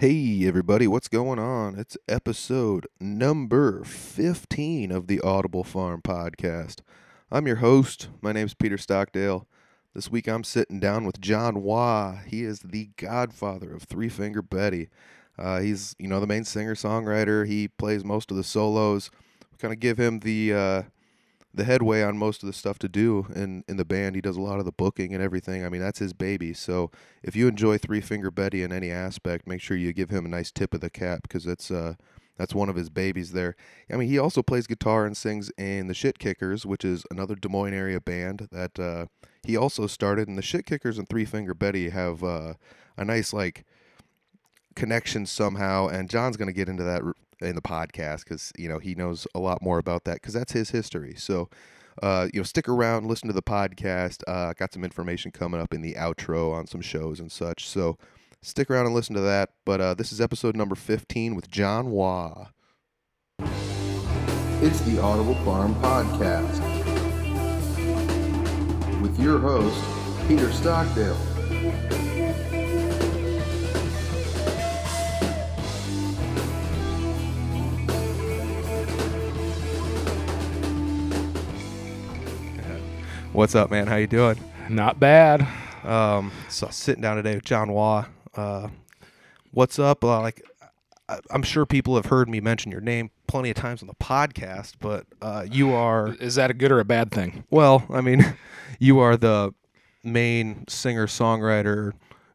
Hey, everybody, what's going on? It's episode number 15 of the Audible Farm podcast. I'm your host. My name's Peter Stockdale. This week I'm sitting down with John Waugh. He is the godfather of Three Finger Betty. Uh, he's, you know, the main singer songwriter. He plays most of the solos. We Kind of give him the uh, the headway on most of the stuff to do in in the band. He does a lot of the booking and everything. I mean, that's his baby. So if you enjoy Three Finger Betty in any aspect, make sure you give him a nice tip of the cap because that's uh that's one of his babies there. I mean, he also plays guitar and sings in the Shit Kickers, which is another Des Moines area band that uh, he also started. And the Shit Kickers and Three Finger Betty have uh, a nice like connection somehow. And John's going to get into that in the podcast because you know he knows a lot more about that because that's his history. So. Uh, you know, stick around, listen to the podcast. Uh, got some information coming up in the outro on some shows and such. So, stick around and listen to that. But uh, this is episode number 15 with John Waugh. It's the Audible Farm Podcast with your host, Peter Stockdale. What's up, man? How you doing? Not bad. Um, so sitting down today with John Waugh. Uh, what's up? Uh, like, I, I'm sure people have heard me mention your name plenty of times on the podcast, but uh, you are Is that a good or a bad thing? well. I mean, you are the main singer songwriter,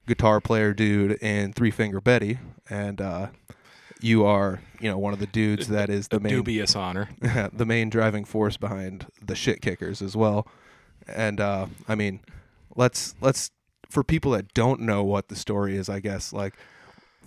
guitar player dude in Three Finger Betty, and uh, you are you know one of the dudes that is the main dubious honor. the main driving force behind the shit kickers as well. And uh, I mean, let's let's for people that don't know what the story is, I guess like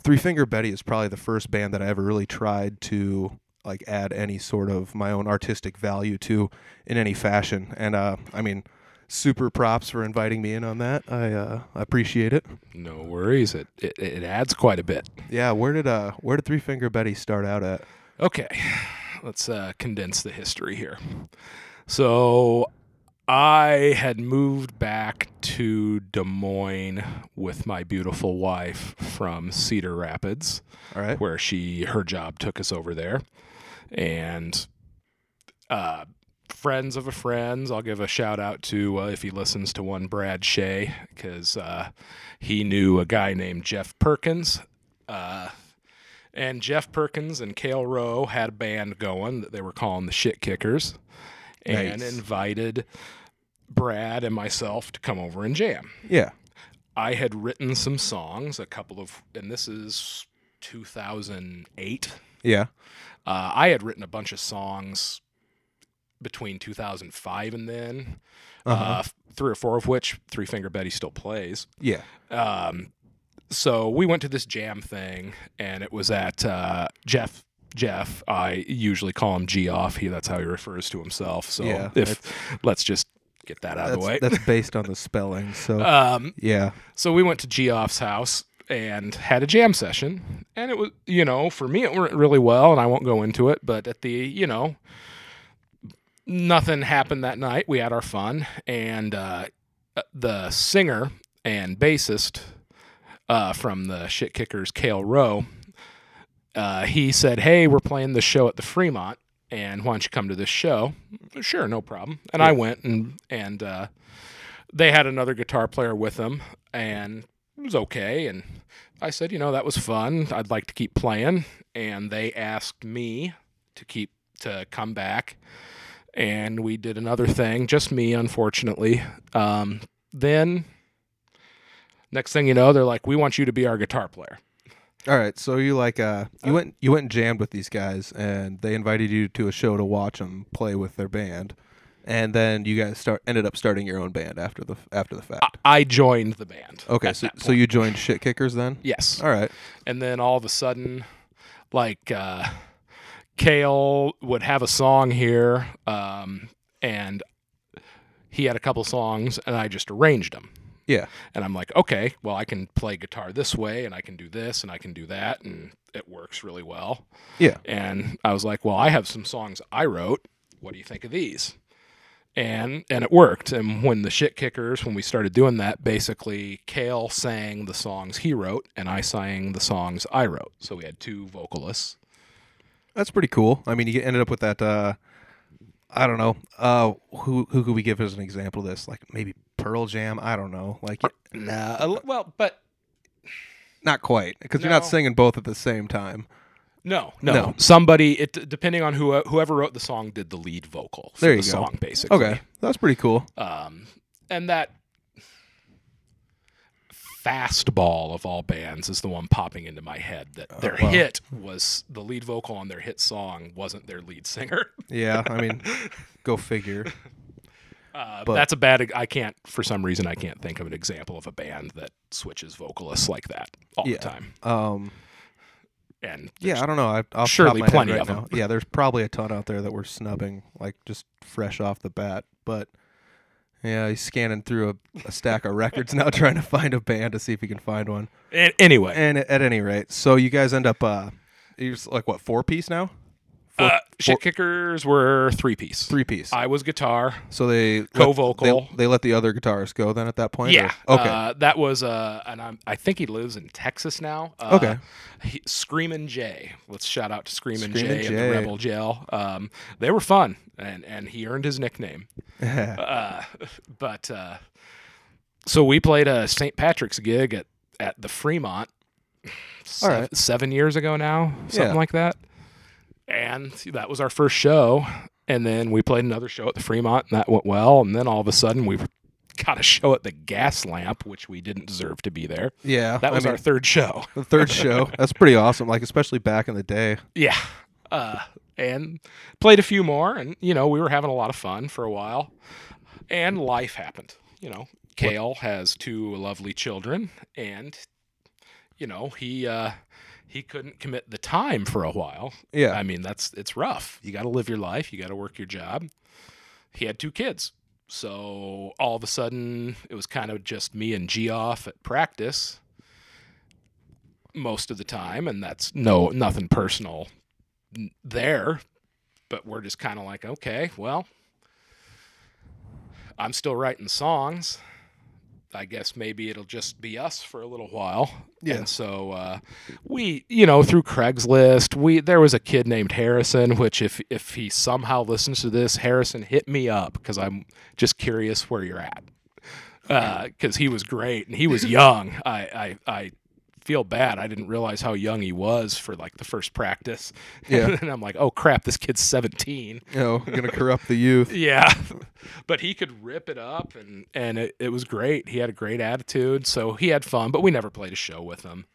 Three Finger Betty is probably the first band that I ever really tried to like add any sort of my own artistic value to in any fashion. And uh, I mean, super props for inviting me in on that. I uh, appreciate it. No worries. It, it it adds quite a bit. Yeah, where did uh where did Three Finger Betty start out at? Okay, let's uh, condense the history here. So, I had moved back to Des Moines with my beautiful wife from Cedar Rapids, right. where she her job took us over there, and uh, friends of a friends. I'll give a shout out to uh, if he listens to one Brad Shea because uh, he knew a guy named Jeff Perkins. Uh, and Jeff Perkins and Kale Rowe had a band going that they were calling the Shit Kickers, and Nice. invited Brad and myself to come over and jam. Yeah. I had written some songs, a couple of, and this is 2008. Yeah. Uh, I had written a bunch of songs between 2005 and then, Uh-huh. uh, three or four of which Three Finger Betty still plays. Yeah. Um, so we went to this jam thing, and it was at uh, Jeff. Jeff, I usually call him G off. He that's how he refers to himself. So Yeah, if let's just get that out of the way. that's based on the spelling. So Um, yeah. so we went to Geoff's house and had a jam session, and it was, you know, for me it went really well, and I won't go into it, but at the, you know, nothing happened that night. We had our fun, and uh, the singer and bassist uh, from the Shit Kickers, Kale Rowe, uh, he said, "Hey, we're playing the show at the Fremont." And why don't you come to this show? Sure, no problem. And I went and and uh, they had another guitar player with them and it was okay and i said you know that was fun i'd like to keep playing and they asked me to keep to come back and we did another thing just me unfortunately um, then next thing you know they're like we want you to be our guitar player All right. So you like uh you went you went and jammed with these guys, and they invited you to a show to watch them play with their band, and then you guys start ended up starting your own band after the after the fact. i joined the band Okay. at So that so point. you joined Shit Kickers then? yes All right. and then all of a sudden like uh kale would have a song here um and he had a couple songs and i just arranged them Yeah. and i'm like okay well i can play guitar this way and i can do this and i can do that and it works really well Yeah. and i was like well i have some songs i wrote what do you think of these and and it worked. And when the shit kickers, when we started doing that, basically Kale sang the songs he wrote, and I sang the songs I wrote. So we had two vocalists. That's pretty cool. I mean, you ended up with that. Uh, I don't know. Uh, who who could we give as an example of this? Like maybe Pearl Jam. I don't know. Like Nah, well, but not quite because you're not singing both at the same time. no, no, No. Somebody, it depending on who whoever wrote the song did the lead vocal. For There you the go. Song basically. Okay, that's pretty cool. Um, and that fastball of all bands is the one popping into my head that their wow. hit was the lead vocal on their hit song wasn't their lead singer. Yeah, I mean, go figure. Uh, But- that's a bad. I can't, for some reason, I can't think of an example of a band that switches vocalists like that all Yeah. the time. Um, And yeah, I don't know. I, off surely of plenty of right 'em. now. Yeah, there's probably a ton out there that we're snubbing, like just fresh off the bat. But yeah, he's scanning through a, a stack of records now, trying to find a band to see if he can find one. a- anyway, And at any rate, so you guys end up, uh, you're like what four piece now? Four, uh, shit kickers were three piece. three piece. I was guitar. So they Co-vocal. They, they let the other guitarist go then at that point. Yeah. or- Okay. Uh, that was uh, and I'm, I think he lives in Texas now. Uh, Okay. He, Screamin' Jay. Let's shout out to Screamin' Screamin' Jay, and the Rebel Jail. Um, they were fun, and and he earned his nickname. Uh, but uh, so we played a St. Patrick's gig at at the Fremont. All sev- right. Seven years ago now, something Yeah. like that. And that was our first show. And then we played another show at the Fremont, and that went well. And then all of a sudden, we got a show at the Gas Lamp, which we didn't deserve to be there. yeah. That was I mean, our third show. the third show. That's pretty awesome. Like especially back in the day. Yeah. Uh, and played a few more, and you know we were having a lot of fun for a while. And life happened. You know, Kale has two lovely children, and you know he uh, he couldn't commit the time for a while. Yeah. I mean that's it's rough. You got to live your life. You got to work your job. He had two kids. So all of a sudden, it was kind of just me and Geoff at practice most of the time, and that's no nothing personal there. But we're just kind of like, okay, well, I'm still writing songs. I guess maybe it'll just be us for a little while. Yeah. And so uh, we, you know, through Craigslist, we there was a kid named Harrison. Which, if if he somehow listens to this, Harrison, hit me up because I'm just curious where you're at. Because he was great and he was young. I, I I feel bad. I didn't realize how young he was for like the first practice. Yeah. and I'm like, oh crap, this kid's 17. You know, gonna corrupt the youth. Yeah, but he could rip it up, and and it, it was great. He had a great attitude, so he had fun. But we never played a show with him,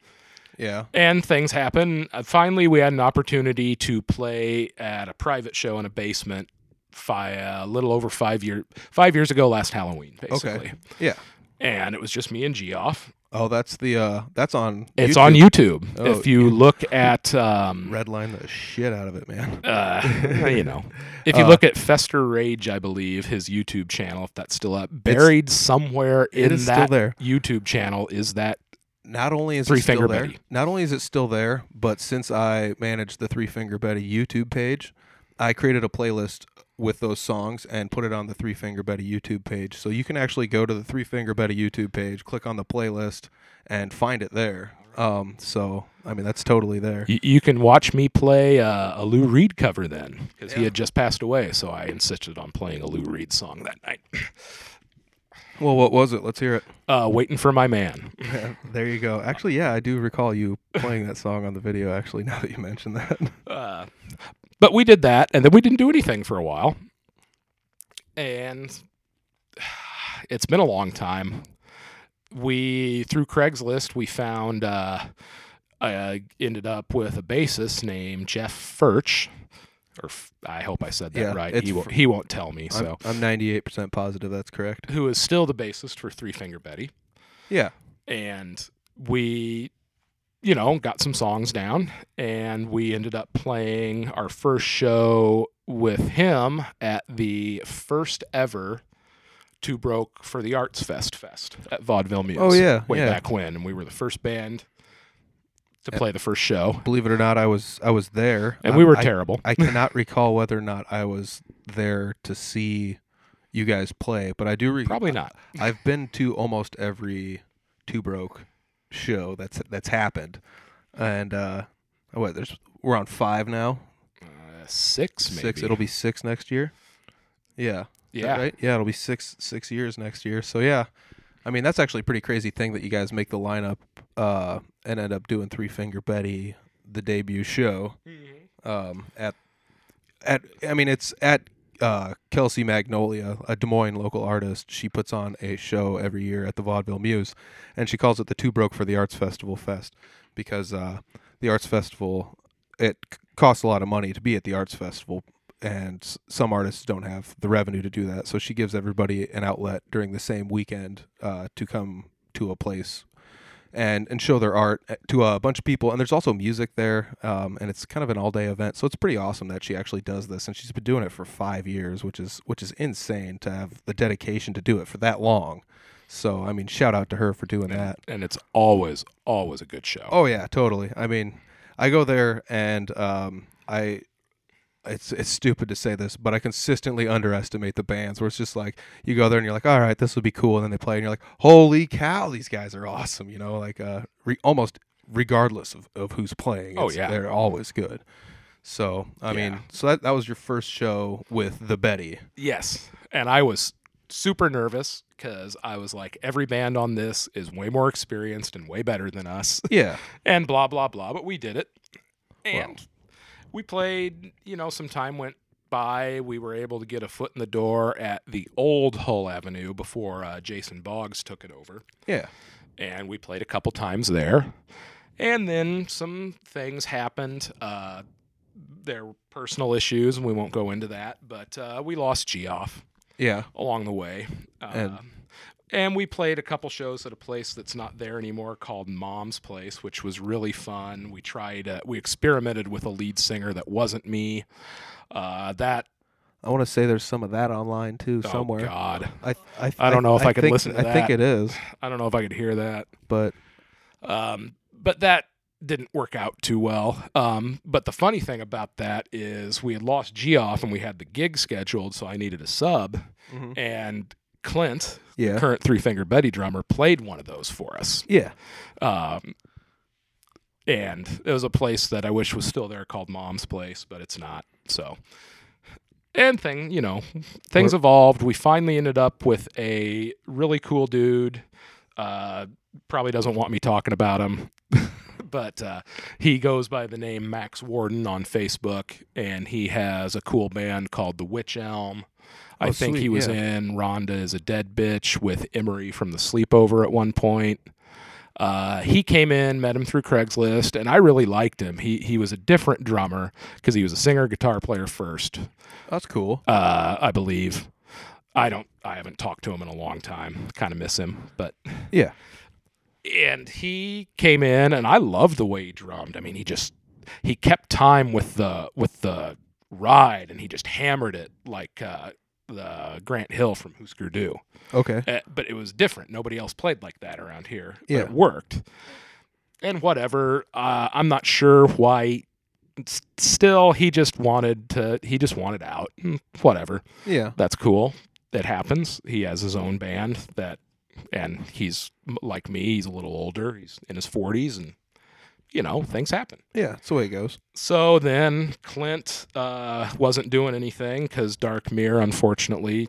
Yeah. and things happen. Uh, finally, we had an opportunity to play at a private show in a basement. Fi a little over five year five years ago, last Halloween, basically. Yeah. And it was just me and Geoff. Oh, that's the uh that's on It's YouTube. on YouTube. Oh, if you look at um, Redline the shit out of it, man. uh, you know, if you Uh, look at Fester Rage, I believe his YouTube channel, if that's still up, buried somewhere in that there. YouTube channel is that. Not only is Three it still Finger there, Betty. not only is it still there, but since I managed the Three Finger Betty YouTube page, I created a playlist with those songs and put it on the Three Finger Betty YouTube page. So you can actually go to the Three Finger Betty YouTube page, click on the playlist, and find it there. Um, so I mean that's totally there. Y- you can watch me play uh, a Lou Reed cover then, because he had just passed away. So I insisted on playing a Lou Reed song that night. Well, what was it? Let's hear it. Uh, Waiting for my man. there you go. Actually, yeah, I do recall you playing that song on the video. Actually, now that you mention that. Uh, but we did that, and then we didn't do anything for a while. And it's been a long time. We through Craigslist we found uh, I ended up with a bassist named Jeff Furch, or F- I hope I said that Yeah, right. He won't, he won't tell me. So I'm, I'm 98% positive that's correct. who is still the bassist for Three Finger Betty? Yeah. and we you know got some songs down and we ended up playing our first show with him at the first ever two broke for the arts fest fest at vaudeville muse Oh, yeah, way yeah. back when and we were the first band to play the first show Believe it or not, I was I was there. and Um, we were I- terrible I cannot recall whether or not I was there to see you guys play, but I do re- Probably not. I've been to almost every Two Broke show that's that's happened, and uh, what there's we're on five now, Uh, six, maybe. six. It'll be six next year. Yeah. Yeah. right? Yeah, it'll be six six years next year. So yeah, I mean that's actually a pretty crazy thing that you guys make the lineup uh, and end up doing Three Finger Betty, the debut show, um, at at I mean it's at uh, Kelsey Magnolia, a Des Moines local artist. She puts on a show every year at the Vaudeville Muse, and she calls it the Two Broke for the Arts Festival Fest because uh, the Arts Festival it costs a lot of money to be at the Arts Festival, and some artists don't have the revenue to do that. So she gives everybody an outlet during the same weekend uh, to come to a place and and show their art uh, to a bunch of people. And there's also music there, um, and it's kind of an all day event. So it's pretty awesome that she actually does this, and she's been doing it for five years, which is which is insane to have the dedication to do it for that long. So I mean, shout out to her for doing that. And it's always, always a good show. Oh yeah, totally. I mean, I go there and um, I. It's it's stupid to say this, but I consistently underestimate the bands. Where it's just like you go there and you're like, all right, this will be cool, and then they play, and you're like, holy cow, these guys are awesome. You know, like uh, re- almost regardless of, of who's playing. Oh, yeah. they're always good. So I Yeah. mean, so that that was your first show with the Betty. Yes. And I was super nervous because I was like, every band on this is way more experienced and way better than us, Yeah, and blah, blah, blah. But we did it. Well. We played, you know, some time went by. We were able to get a foot in the door at the old Hull Avenue before uh, Jason Boggs took it over. yeah, and we played a couple times there. And then some things happened. Uh, there were personal issues, and we won't go into that. But uh, we lost Geoff yeah. along the way. Uh, And- and we played a couple shows at a place that's not there anymore called Mom's Place, which was really fun. We tried, uh, we experimented with a lead singer that wasn't me. Uh, that I want to say there's some of that online too somewhere. Oh God, I, I I don't know if I could think, listen to I think it is, I don't know if I could hear that. but Um, but that didn't work out too well. Um, but the funny thing about that is we had lost G off and we had the gig scheduled, so I needed a sub. Mhm. And Clint, yeah, current Three Finger Betty drummer, played one of those for us. yeah, Um, and it was a place that I wish was still there called Mom's Place, but it's not. So, and thing, you know, things What- evolved. We finally ended up with a really cool dude. Uh, probably doesn't want me talking about him, but uh, he goes by the name Max Warden on Facebook, and he has a cool band called the Witch Elm. I Oh, think he was yeah. in Rhonda is a Dead Bitch with Emery from the Sleepover at one point. Uh, he came in, met him through Craigslist, and I really liked him. He he was a different drummer because he was a singer guitar player first, that's cool. uh, I believe. I don't. I haven't talked to him in a long time. Kind of miss him, but Yeah, and he came in, and I loved the way he drummed. I mean, he just he kept time with the with the ride, and he just hammered it like uh, the Grant Hill from Husker Du. okay, Uh, but it was different. Nobody else played like that around here. But Yeah. it worked. And whatever. Uh, I'm not sure why. s- Still, he just wanted to. He just wanted out. Mm, Whatever. yeah, That's cool. It happens. He has his own band that, and he's like me. He's a little older. He's in his 40s, and you know things happen. yeah. That's the way it goes. So then Clint uh, wasn't doing anything because Dark Mirror, unfortunately,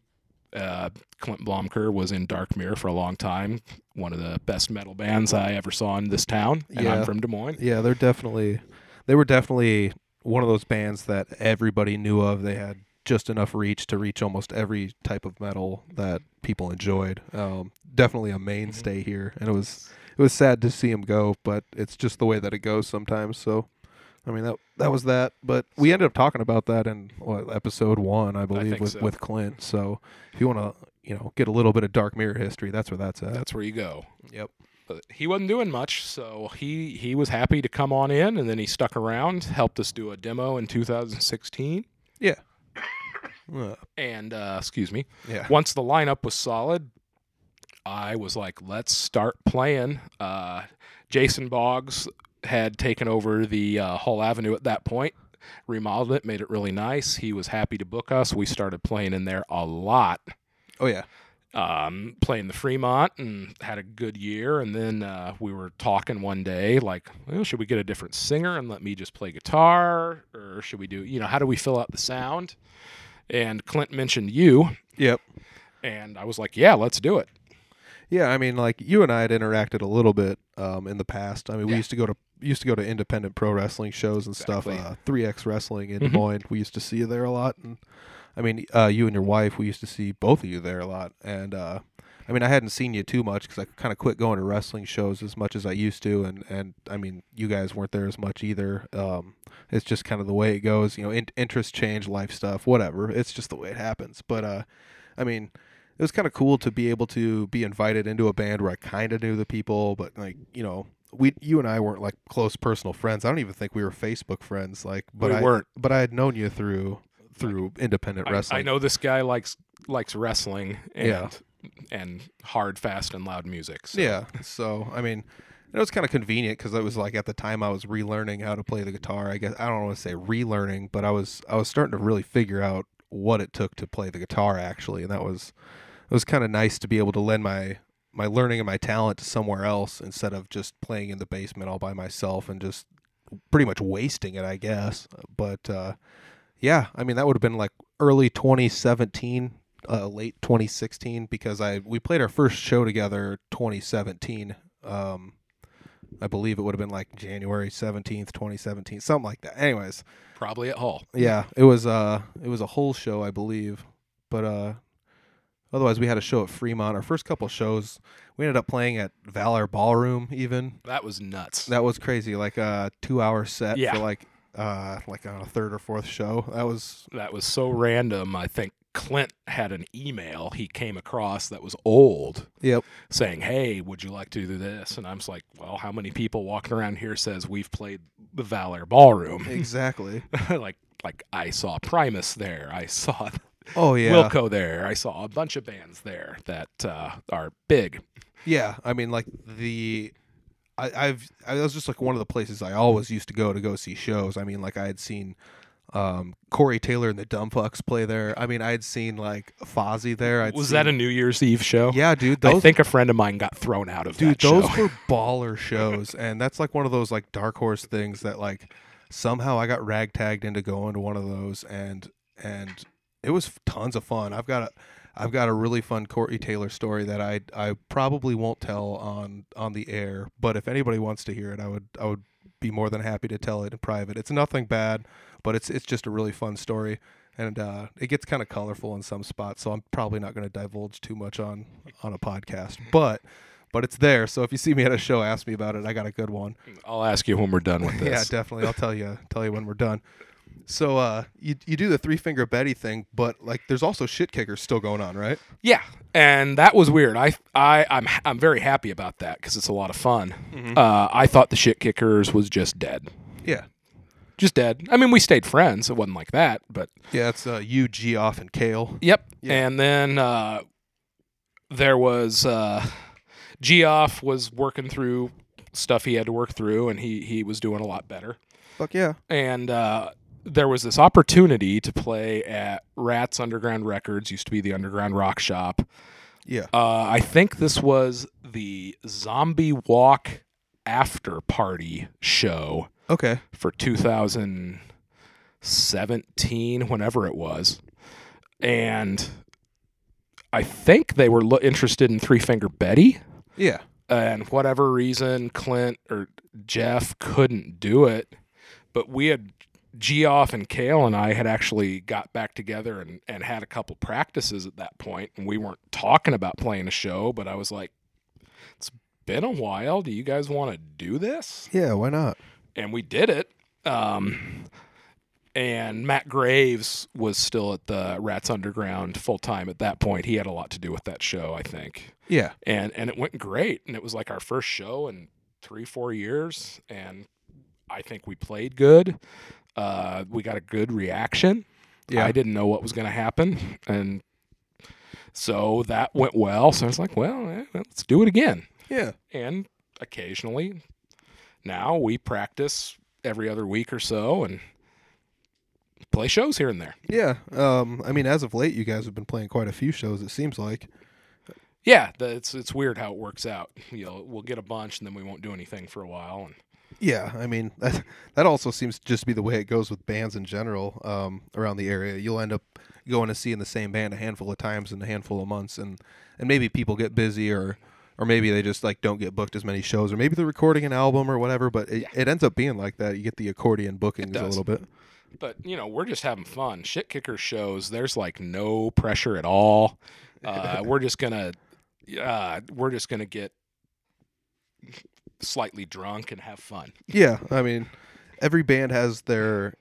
uh, Clint Blomker was in Dark Mirror for a long time. One of the best metal bands I ever saw in this town, and Yeah. I'm from Des Moines. Yeah, they're definitely they were definitely one of those bands that everybody knew of. They had just enough reach to reach almost every type of metal that people enjoyed. Um, definitely a mainstay here, and it was it was sad to see him go, but it's just the way that it goes sometimes. So, I mean that that was that. But we ended up talking about that in what, episode one, I believe, think with so. with Clint. So if you want to you know get a little bit of Dark Mirror history, that's where that's at. That's where you go. Yep. But he wasn't doing much, so he he was happy to come on in, and then he stuck around, helped us do a demo in 2016, Yeah. and uh, excuse me, yeah. once the lineup was solid, I was like, let's start playing. Uh, Jason Boggs had taken over the uh, Hull Avenue at that point, remodeled it, made it really nice. He was happy to book us. We started playing in there a lot Oh yeah. um, playing the Fremont and had a good year. And then uh, we were talking one day, like, well, should we get a different singer and let me just play guitar, or should we do, you know, how do we fill out the sound? And Clint mentioned you, Yep. and I was like, yeah, let's do it. Yeah, I mean, like you and I had interacted a little bit um, in the past. I mean, we Yeah. used to go to used to go to independent pro wrestling shows and Exactly. stuff. Uh, Three X Wrestling in Mhm. Des Moines. We used to see you there a lot, and I mean, uh, you and your wife. We used to see both of you there a lot. And uh, I mean, I hadn't seen you too much because I kind of quit going to wrestling shows as much as I used to, and and I mean, you guys weren't there as much either. Um, it's just kind of the way it goes. You know, in- interests change, life stuff, whatever. It's just the way it happens. But uh, I mean it was kind of cool to be able to be invited into a band where I kind of knew the people, but like you know, we you and I weren't like close personal friends. I don't even think we were Facebook friends. Like, but We I weren't. But I had known you through through independent I, wrestling. I know this guy likes likes wrestling and Yeah. and hard, fast, and loud music. So. Yeah. So I mean, it was kind of convenient because it was like at the time I was relearning how to play the guitar. I guess I don't want to say relearning, but I was I was starting to really figure out what it took to play the guitar actually, and that was it was kind of nice to be able to lend my my learning and my talent to somewhere else instead of just playing in the basement all by myself and just pretty much wasting it, I guess. But uh, yeah, I mean that would have been like early 2017, uh, late 2016 because I we played our first show together 2017. Um, I believe it would have been like January 17th, 2017, something like that. Anyways, Probably at Hull. yeah, it was uh it was a Hull show, I believe. But uh otherwise we had a show at Fremont. Our first couple shows, we ended up playing at Val Air Ballroom even. That was nuts. That was crazy, like a 2-hour set Yeah. for like uh like on a third or fourth show. That was that was so random. I think Clint had an email he came across that was old yep. saying, "Hey, would you like to do this?" And I'm just like, "Well, how many people walking around here says we've played the Val Air Ballroom?" Exactly. like, like I saw Primus there. I saw Oh yeah. Wilco there. I saw a bunch of bands there that uh, are big. Yeah, I mean, like the, I, I've I was just like one of the places I always used to go to go see shows. I mean, like I had seen um, Corey Taylor and the Dumbfucks play there. I mean, I had seen like Fozzy there. I'd was seen, that a New Year's Eve show? Yeah, dude. I think a friend of mine got thrown out of dude, those show. were baller shows, and that's like one of those like dark horse things that like somehow I got ragtagged into going to one of those, and and it was tons of fun. I've got a I've got a really fun Corey Taylor story that I I probably won't tell on on the air, but if anybody wants to hear it, I would I would be more than happy to tell it in private. It's nothing bad, but it's it's just a really fun story. And uh, it gets kind of colorful in some spots, so I'm probably not going to divulge too much on on a podcast. But but it's there. So if you see me at a show, ask me about it. I got a good one. I'll ask you when we're done with this. Yeah, definitely. I'll tell you tell you when we're done. So uh, you you do the three finger Betty thing, but like there's also shit kickers still going on, right? Yeah, and that was weird. I I I'm I'm very happy about that because it's a lot of fun. Mm-hmm. Uh, I thought the shit kickers was just dead, Yeah, just dead. I mean, we stayed friends. It wasn't like that, but yeah. It's uh, you, G off, and Kale. yep. Yeah. And then uh, there was uh, Geoff was working through stuff he had to work through, and he he was doing a lot better. Fuck yeah. and uh, there was this opportunity to play at Rats Underground Records, used to be the Underground Rock Shop. Yeah. Uh, I think this was the Zombie Walk after party show Okay. for 2017, whenever it was, and I think they were lo- interested in Three Finger Betty Yeah. and whatever reason Clint or Jeff couldn't do it, but we had Geoff and Kale and I had actually got back together and, and had a couple practices at that point, and we weren't talking about playing a show, but I was like, it's been a while. Do you guys want to do this? Yeah. Why not? And we did it. Um, and Matt Graves was still at the Rats Underground full time at that point. He had a lot to do with that show, I think Yeah. and and it went great and it was like our first show in three four years and i think we played good uh, we got a good reaction Yeah. i didn't know what was going to happen and so that went well so i was like well eh, let's do it again Yeah. and occasionally now we practice every other week or so and play shows here and there. Yeah. Um. I mean, as of late, you guys have been playing quite a few shows. It seems like. Yeah, the, it's it's weird how it works out. You know, we'll get a bunch and then we won't do anything for a while. And Yeah, I mean that that also seems to just be the way it goes with bands in general um, around the area. You'll end up going to see in the same band a handful of times in a handful of months, and and maybe people get busy or or maybe they just like don't get booked as many shows, or maybe they're recording an album or whatever. But it, it ends up being like that. You get the accordion bookings a little bit. but you know, we're just having fun. Shit kicker shows. There's like no pressure at all. Uh, we're just gonna uh, we're just gonna get slightly drunk and have fun. Yeah, I mean, every band has their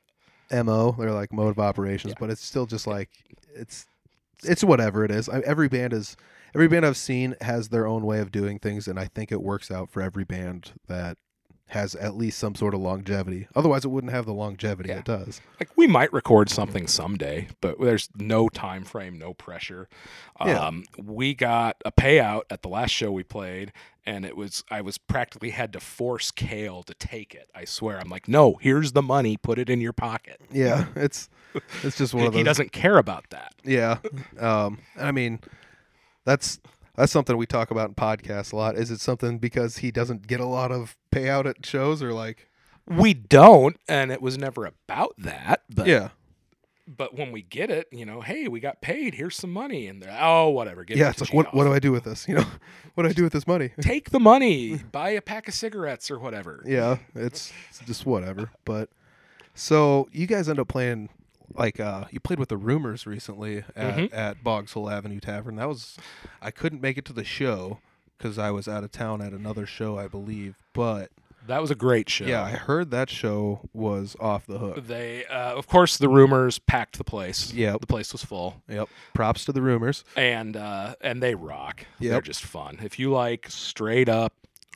mo, their like mode of operations, Yeah. but it's still just like it's it's whatever it is. I, every band is every band I've seen has their own way of doing things, and I think it works out for every band that has at least some sort of longevity. Otherwise, it wouldn't have the longevity Yeah. it does. Like we might record something someday, but there's no time frame, no pressure. Yeah. Um, we got a payout at the last show we played, and it was I was practically had to force Kale to take it. I swear, I'm like, no, here's the money, put it in your pocket. Yeah, it's it's just one of those. He doesn't care about that. Yeah. Um, I mean, that's that's something we talk about in podcasts a lot. Is it something because he doesn't get a lot of payout at shows, or like? We don't, and it was never about that. But Yeah. but when we get it, you know, hey, we got paid. Here's some money, and they're oh, whatever. Get yeah, it it's like what what do I do with this? You know, what do I do with this money? Take the money, buy a pack of cigarettes or whatever. yeah, it's, it's just whatever. But so you guys end up playing like uh you played with the Rumors recently at, Mhm. at Boggs Hole Avenue Tavern. That was I couldn't make it to the show because I was out of town at another show, I believe. But That was a great show. yeah, I heard that show was off the hook. They, uh, of course, the rumors packed the place. Yeah, the place was full, Yep. Props to the Rumors. and uh, and they rock. They're just fun. If you like straight up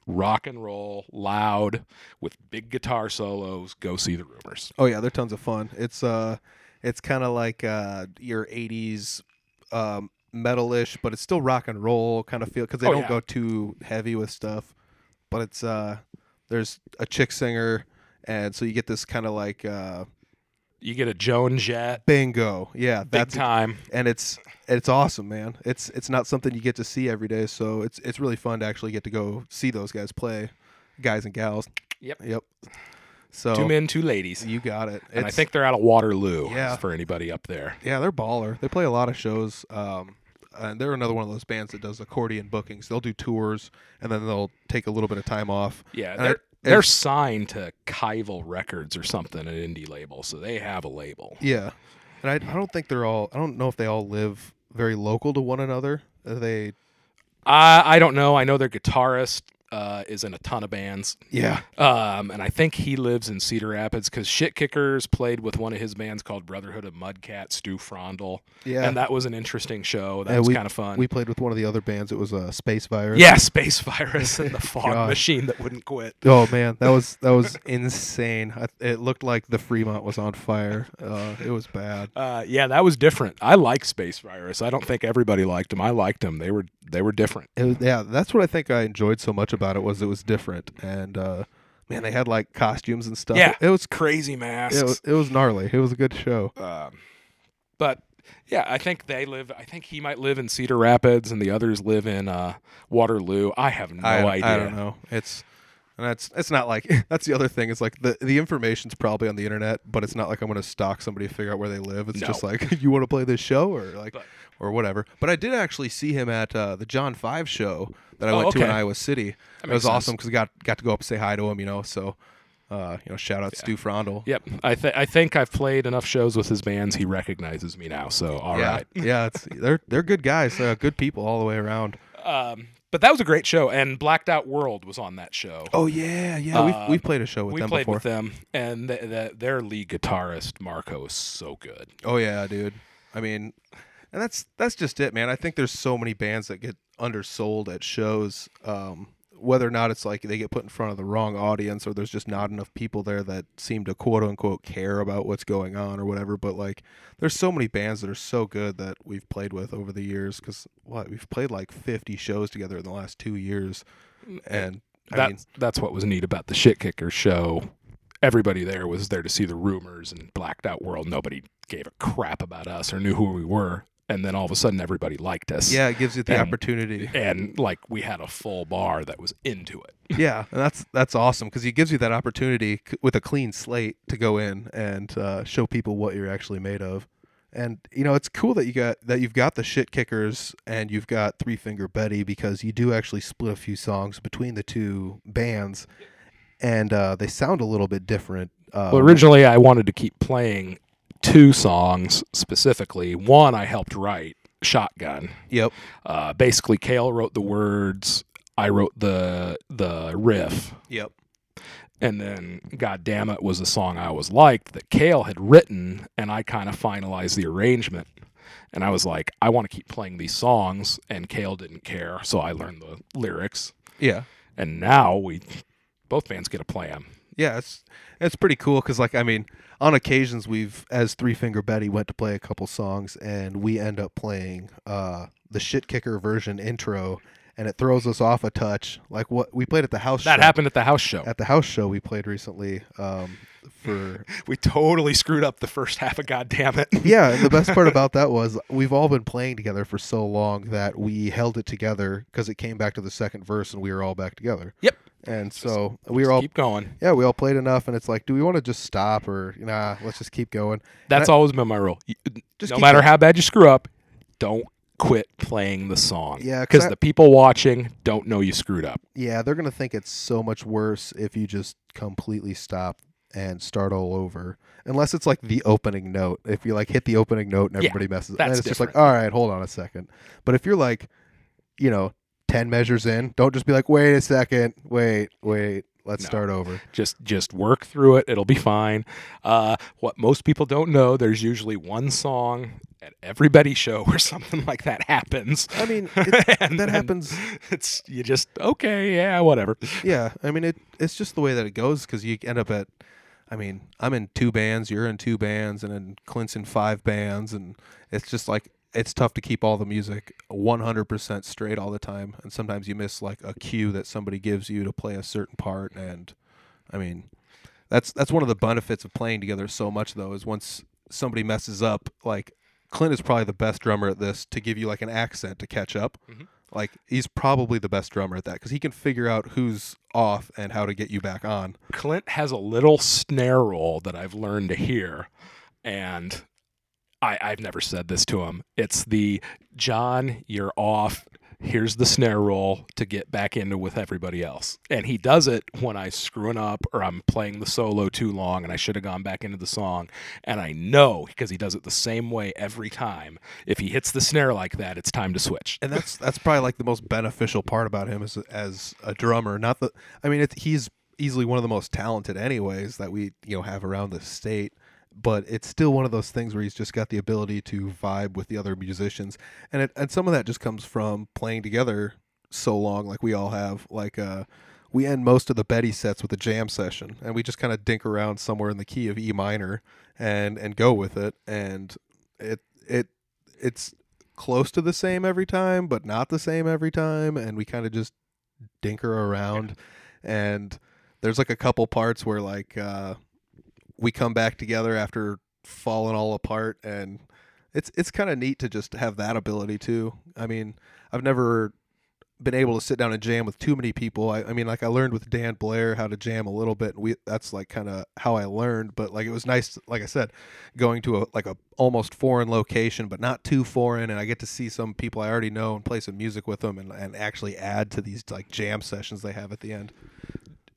rock and roll, loud with big guitar solos, go see the rumors. Oh yeah, they're tons of fun. It's uh, it's kind of like uh your '80s um, metalish, but it's still rock and roll kind of feel because they Oh, don't yeah. go too heavy with stuff. But it's uh, there's a chick singer, and so you get this kind of like uh, You get a Joan Jett, bingo. Yeah, big that's time. and it's it's awesome, man. It's it's not something you get to see every day, so it's it's really fun to actually get to go see those guys play, guys and gals. Yep. Yep. So Two men, two ladies. you got it. and I It's- think they're out of Waterloo. Yeah. For anybody up there. Yeah, they're baller. They play a lot of shows. Um, and they're another one of those bands that does accordion bookings. They'll do tours and then they'll take a little bit of time off. Yeah, And they're they're signed to Kieval Records or something, an indie label, so they have a label. Yeah, and I, I don't think they're all. I don't know if they all live very local to one another. Uh, They I I don't know. I know their guitarist uh, is in a ton of bands. yeah Um, and I think he lives in Cedar Rapids because Shit Kickers played with one of his bands called Brotherhood of Mudcat, Stu Frondel. yeah. And that was an interesting show. That Yeah, was kind of fun. we played with one of the other bands. It was a uh, Space Virus. yeah, Space Virus and the fog machine that wouldn't quit. Oh man, that was that was insane. I, it looked like the Fremont was on fire. Uh, it was bad. Uh, yeah, that was different. I like Space Virus. I don't think everybody liked them. I liked them. They were they were different. Was, yeah, that's what I think I enjoyed so much about it was it was different and uh, man, they had like costumes and stuff. Yeah. it was Crazy masks. it was it was gnarly. It was a good show. Um, but yeah, I think they live. I think he might live in Cedar Rapids, and the others live in uh, Waterloo. I have no I, idea. I don't know. It's and that's it's not like that's the other thing. It's like the the information's probably on the internet, but it's not like I'm going to stalk somebody to figure out where they live. It's No. just like you want to play this show or like But- or whatever. But I did actually see him at uh, the John Five show that I Oh, went to in. Iowa City. That it was sense. awesome because got got to go up and say hi to him. You know, so uh, you know, shout out Stu Frondel. Yep, I th- I think I've played enough shows with his bands. He recognizes me now. So all yeah, right. yeah, it's they're they're good guys, uh, good people all the way around. Um, but that was a great show, and Blacked Out World was on that show. Oh yeah, yeah, we've we've played a show with we them played before. with them, and th- th- their lead guitarist Marco is so good. Oh yeah, dude. I mean, and that's that's just it, man. I think there's so many bands that get undersold at shows. Um, whether or not it's like they get put in front of the wrong audience or there's just not enough people there that seem to quote unquote care about what's going on or whatever. But like, there's so many bands that are so good that we've played with over the years. Because what we've played like 50 shows together in the last two years, mm, eh, and I That's mean, that's what was neat about the Shit Kicker show. everybody there was there to see the rumors and blacked out world. Nobody gave a crap about us or knew who we were. And then all of a sudden, everybody liked us. Yeah, it gives you the And- opportunity. And like we had a full bar that was into it. yeah, and that's that's awesome because it gives you that opportunity c- with a clean slate to go in and uh, show people what you're actually made of. And you know, it's cool that you got that you've got the shit kickers and you've got Three Finger Betty because you do actually split a few songs between the two bands, and uh, they sound a little bit different. Uh, Well, originally, I wanted to keep playing two songs specifically. One I helped write, Shotgun. Yep. Uh, basically, Kale wrote the words. I wrote the the riff, Yep. and then God damn it was a song I always liked that Kale had written, and I kind of finalized the arrangement. And I was like, I want to keep playing these songs, and Kale didn't care, so I learned the lyrics. Yeah. And now we, both bands get to play them. Yeah, it's it's pretty cool because like I mean, on occasions we've as Three Finger Betty went to play a couple songs and we end up playing uh the shit kicker version intro and it throws us off a touch. Like what we played at the house That show. happened at the house show. at the house show we played recently um for We totally screwed up the first half of God damn it. yeah and the best part about that was we've all been playing together for so long that we held it together because it came back to the second verse and we were all back together Yep. And so we were all keep going. yeah we all played enough and it's like do we want to just stop or nah let's just keep going That's I- always been my rule. Just no matter going. how bad you screw up, don't quit playing the song. Yeah, 'cause because the people watching don't know you screwed up. yeah they're gonna think it's so much worse if you just completely stop and start all over unless it's like the opening note if you like hit the opening note and Yeah, everybody messes that's and it's just like all right hold on a second but if you're like you know 10 measures in don't just be like wait a second wait wait let's No. start over Just just work through it. It'll be fine. Uh, what most people don't know, there's usually one song at every Betty show where something like that happens. i mean it, And that happens It's you just okay, yeah, whatever. yeah i mean it it's just the way that it goes because you end up at i mean i'm in two bands you're in two bands and then clint's in five bands and it's just like it's tough to keep all the music 100% straight all the time and sometimes you miss like a cue that somebody gives you to play a certain part and i mean that's that's one of the benefits of playing together so much though is once somebody messes up like clint is probably the best drummer at this to give you like an accent to catch up Mhm. like he's probably the best drummer at that because he can figure out who's off and how to get you back on Clint has a little snare roll that I've learned to hear, and I, I've never said this to him. It's the John, you're off. Here's the snare roll to get back into with everybody else. And he does it when I'm screwing up or I'm playing the solo too long and I should have gone back into the song. And I know because he does it the same way every time. If he hits the snare like that, it's time to switch. and that's that's probably like the most beneficial part about him as as a drummer. Not that I mean, it's, he's easily one of the most talented, anyways, that we you know have around the state. But it's still one of those things where he's just got the ability to vibe with the other musicians, and it, and some of that just comes from playing together so long, like we all have. Like uh, we end most of the Betty sets with a jam session, and we just kind of dink around somewhere in the key of E minor, and and go with it, and it it it's close to the same every time, but not the same every time, and we kind of just dinker around. And there's like a couple parts where like uh, we come back together after falling all apart, and it's it's kind of neat to just have that ability too. I mean, I've never been able to sit down and jam with too many people. I, I mean, like I learned with Dan Blair how to jam a little bit, and we that's like kind of how I learned. But like it was nice, like I said, going to a like a almost foreign location, but not too foreign, and I get to see some people I already know and play some music with them, and, and actually add to these like jam sessions they have at the end.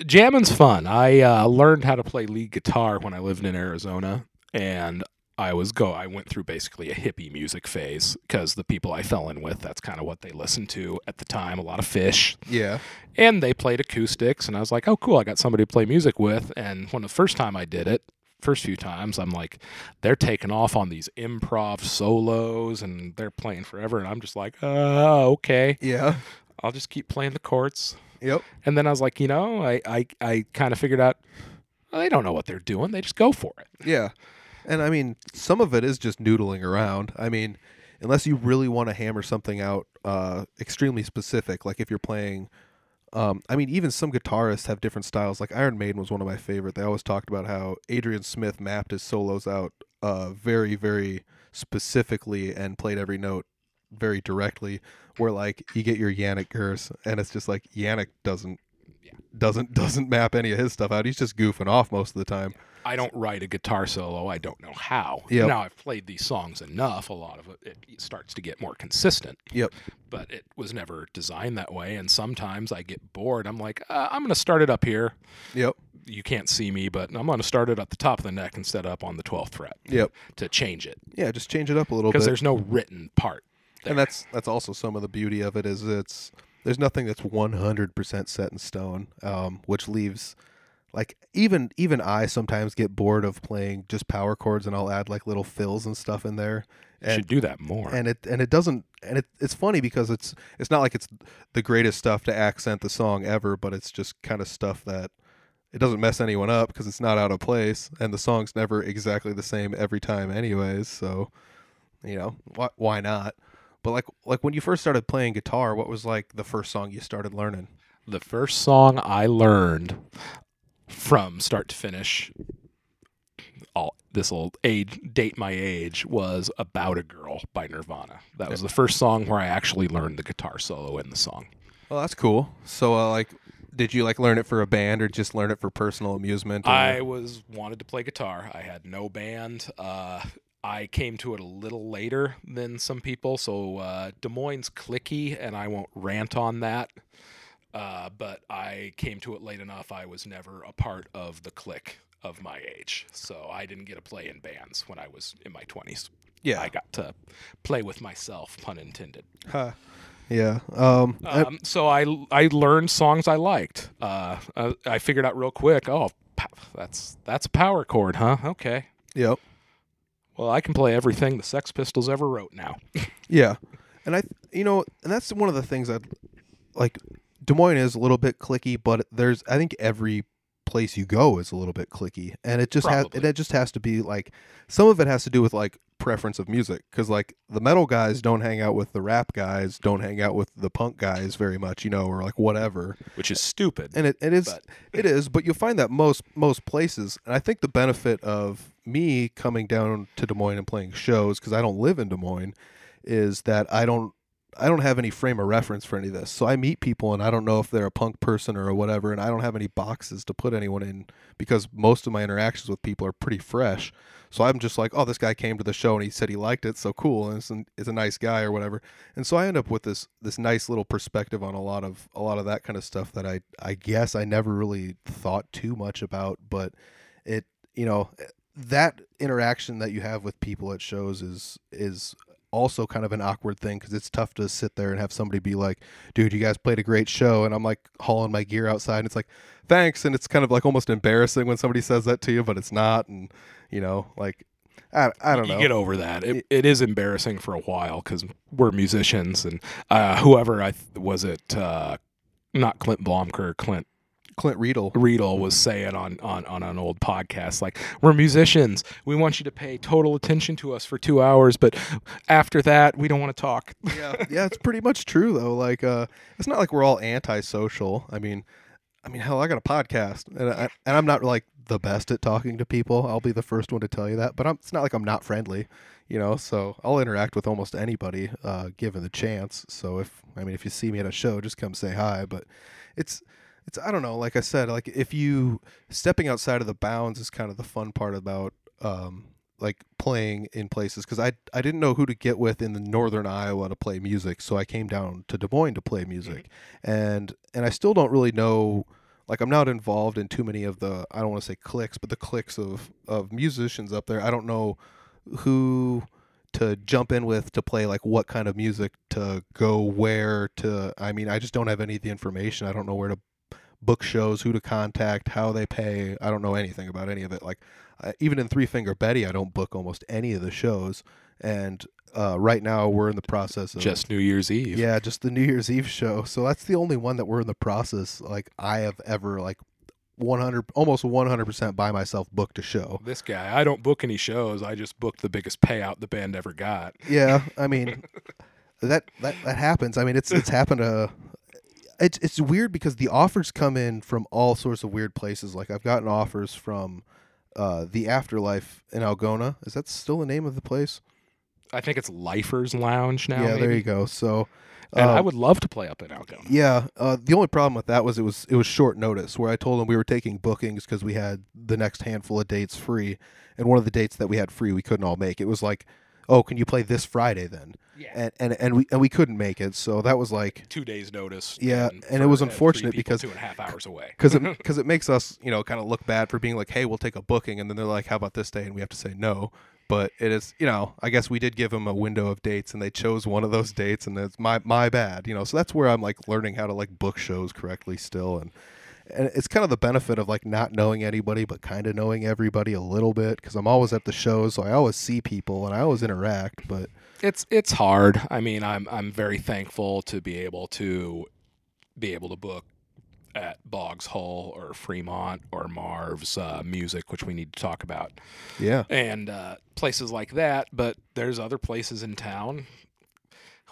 Jamming's fun. I uh, learned how to play lead guitar when I lived in Arizona, and I was go. I went through basically a hippie music phase because the people I fell in with, that's kind of what they listened to at the time. A lot of Phish, Yeah, and they played acoustics, and I was like, oh, cool. I got somebody to play music with. And when the first time I did it. First few times, I'm like, they're taking off on these improv solos and they're playing forever. And I'm just like, uh, okay, yeah, I'll just keep playing the chords. Yep. And then I was like, you know, I I, I kind of figured out well, they don't know what they're doing. They just go for it. Yeah. And I mean, some of it is just noodling around. I mean, unless you really want to hammer something out uh, extremely specific, like if you're playing Um, I mean, even some guitarists have different styles. Like Iron Maiden was one of my favorite. They always talked about how Adrian Smith mapped his solos out uh, very, very specifically and played every note very directly. Where like you get your Yannick Gers, and it's just like Yannick doesn't Yeah. doesn't doesn't map any of his stuff out. He's just goofing off most of the time. I don't write a guitar solo. I don't know how. Yep. Now I've played these songs enough. A lot of it, it starts to get more consistent. Yep. But it was never designed that way. And sometimes I get bored. I'm like, uh, I'm going to start it up here. Yep. You can't see me, but I'm going to start it at the top of the neck instead of up on the 12th fret Yep. to change it Yeah, just change it up a little because there's no written part. There. and that's that's also some of the beauty of it is it's there's nothing that's 100% set in stone um, which leaves like even even i sometimes get bored of playing just power chords and i'll add like little fills and stuff in there You should do that more. and it and it doesn't and it, it's funny because it's it's not like it's the greatest stuff to accent the song ever but it's just kind of stuff that it doesn't mess anyone up because it's not out of place and the song's never exactly the same every time anyways so you know why, why not but like like when you first started playing guitar what was like the first song you started learning the first song I learned from start to finish, all this will age date my age was "About a Girl" by Nirvana. That was the first song where I actually learned the guitar solo in the song. well that's cool so uh, like did you like learn it for a band or just learn it for personal amusement or- I was wanted to play guitar. I had no band. Uh, I came to it a little later than some people, so uh, Des Moines clicky, and I won't rant on that. Uh, but I came to it late enough. I was never a part of the clique of my age, so I didn't get to play in bands when I was in my twenties. yeah I got to play with myself, pun intended. Huh. yeah um, Um, so I I learned songs I liked. Uh, I, I figured out real quick. Oh, that's that's a power chord, huh? Okay. yep Well, I can play everything the Sex Pistols ever wrote now. Yeah, and I, you know, and that's one of the things that, like, Des Moines is a little bit clicky, but there's, I think every place you go is a little bit clicky, and it just has, it just has to be like, some of it has to do with like preference of music, because like the metal guys don't hang out with the rap guys, don't hang out with the punk guys very much, you know, or like whatever, which is stupid. and it, it is But- it is but you'll find that most most places and i think the benefit of me coming down to des moines and playing shows because i don't live in des moines is that i don't i don't have any frame of reference for any of this. So i meet people and i don't know if they're a punk person or whatever and i don't have any boxes to put anyone in because most of my interactions with people are pretty fresh. So i'm just like oh this guy came to the show and he said he liked it so cool and is a, is a nice guy or whatever. And so I end up with this this nice little perspective on a lot of a lot of that kind of stuff that I I guess I never really thought too much about, but it you know that interaction that you have with people at shows is is also kind of an awkward thing because it's tough to sit there and have somebody be like, "Dude, you guys played a great show," and I'm like hauling my gear outside, and it's like, "Thanks," and it's kind of like almost embarrassing when somebody says that to you, but it's not, and you know, like I I don't you know. get over that. It, it is embarrassing for a while because we're musicians, and uh, whoever I th- was it, uh, not Clint Blomker, Clint Clint Riedel. Riedel was saying on, on on an old podcast, like we're musicians, we want you to pay total attention to us for two hours, but after that, we don't want to talk. yeah, yeah, it's pretty much true though. Like, uh, it's not like we're all antisocial. I mean, I mean, hell, I got a podcast, and I, and I'm not like the best at talking to people. I'll be the first one to tell you that. But I'm, it's not like I'm not friendly, you know. So I'll interact with almost anybody, uh, given the chance. So if I mean, if you see me at a show, just come say hi. But it's it's I don't know. Like I said, like if you stepping outside of the bounds is kind of the fun part about um, like playing in places because I I didn't know who to get with in the northern Iowa to play music, so I came down to Des Moines to play music, and and I still don't really know. Like I'm not involved in too many of the I don't want to say cliques, but the cliques of of musicians up there. I don't know who to jump in with to play like what kind of music to go where to I mean I just don't have any of the information. I don't know where to book shows, who to contact, how they pay. I don't know anything about any of it. Like uh, even in Three Finger Betty, I don't book almost any of the shows. And uh, right now we're in the process of Just New Year's Eve. yeah, just the New Year's Eve show. So that's the only one that we're in the process. Like I have ever like 100 almost 100% by myself booked a show. This guy, I don't book any shows. I just booked the biggest payout the band ever got. Yeah, I mean that that that happens. I mean it's it's happened to it's it's weird because the offers come in from all sorts of weird places. Like I've gotten offers from uh, the Afterlife in Algona. Is that still the name of the place? I think it's Lifers Lounge now. yeah, there you go. So, And I um, would love to play up in Algona. Yeah, uh, the only problem with that was it was it was short notice. Where I told them we were taking bookings because we had the next handful of dates free, and one of the dates that we had free we couldn't all make. It was like, oh, can you play this Friday then? Yeah. And and and we and we couldn't make it, so that was like Two days notice. Yeah, and it for, was uh, unfortunate people because- two and a half hours away. because it because it makes us you know kind of look bad for being like, hey, we'll take a booking, and then they're like, how about this day, and we have to say no. But it is, you know, I guess we did give them a window of dates, and they chose one of those dates, and it's my my bad, you know. So that's where I'm like learning how to like book shows correctly still, and and it's kind of the benefit of like not knowing anybody, but kind of knowing everybody a little bit, because I'm always at the shows, so I always see people and I always interact. But it's it's hard. I mean, I'm I'm very thankful to be able to be able to book at Boggs Hall or Fremont or Marv's uh, music, which we need to talk about, yeah, and uh, places like that. But there's other places in town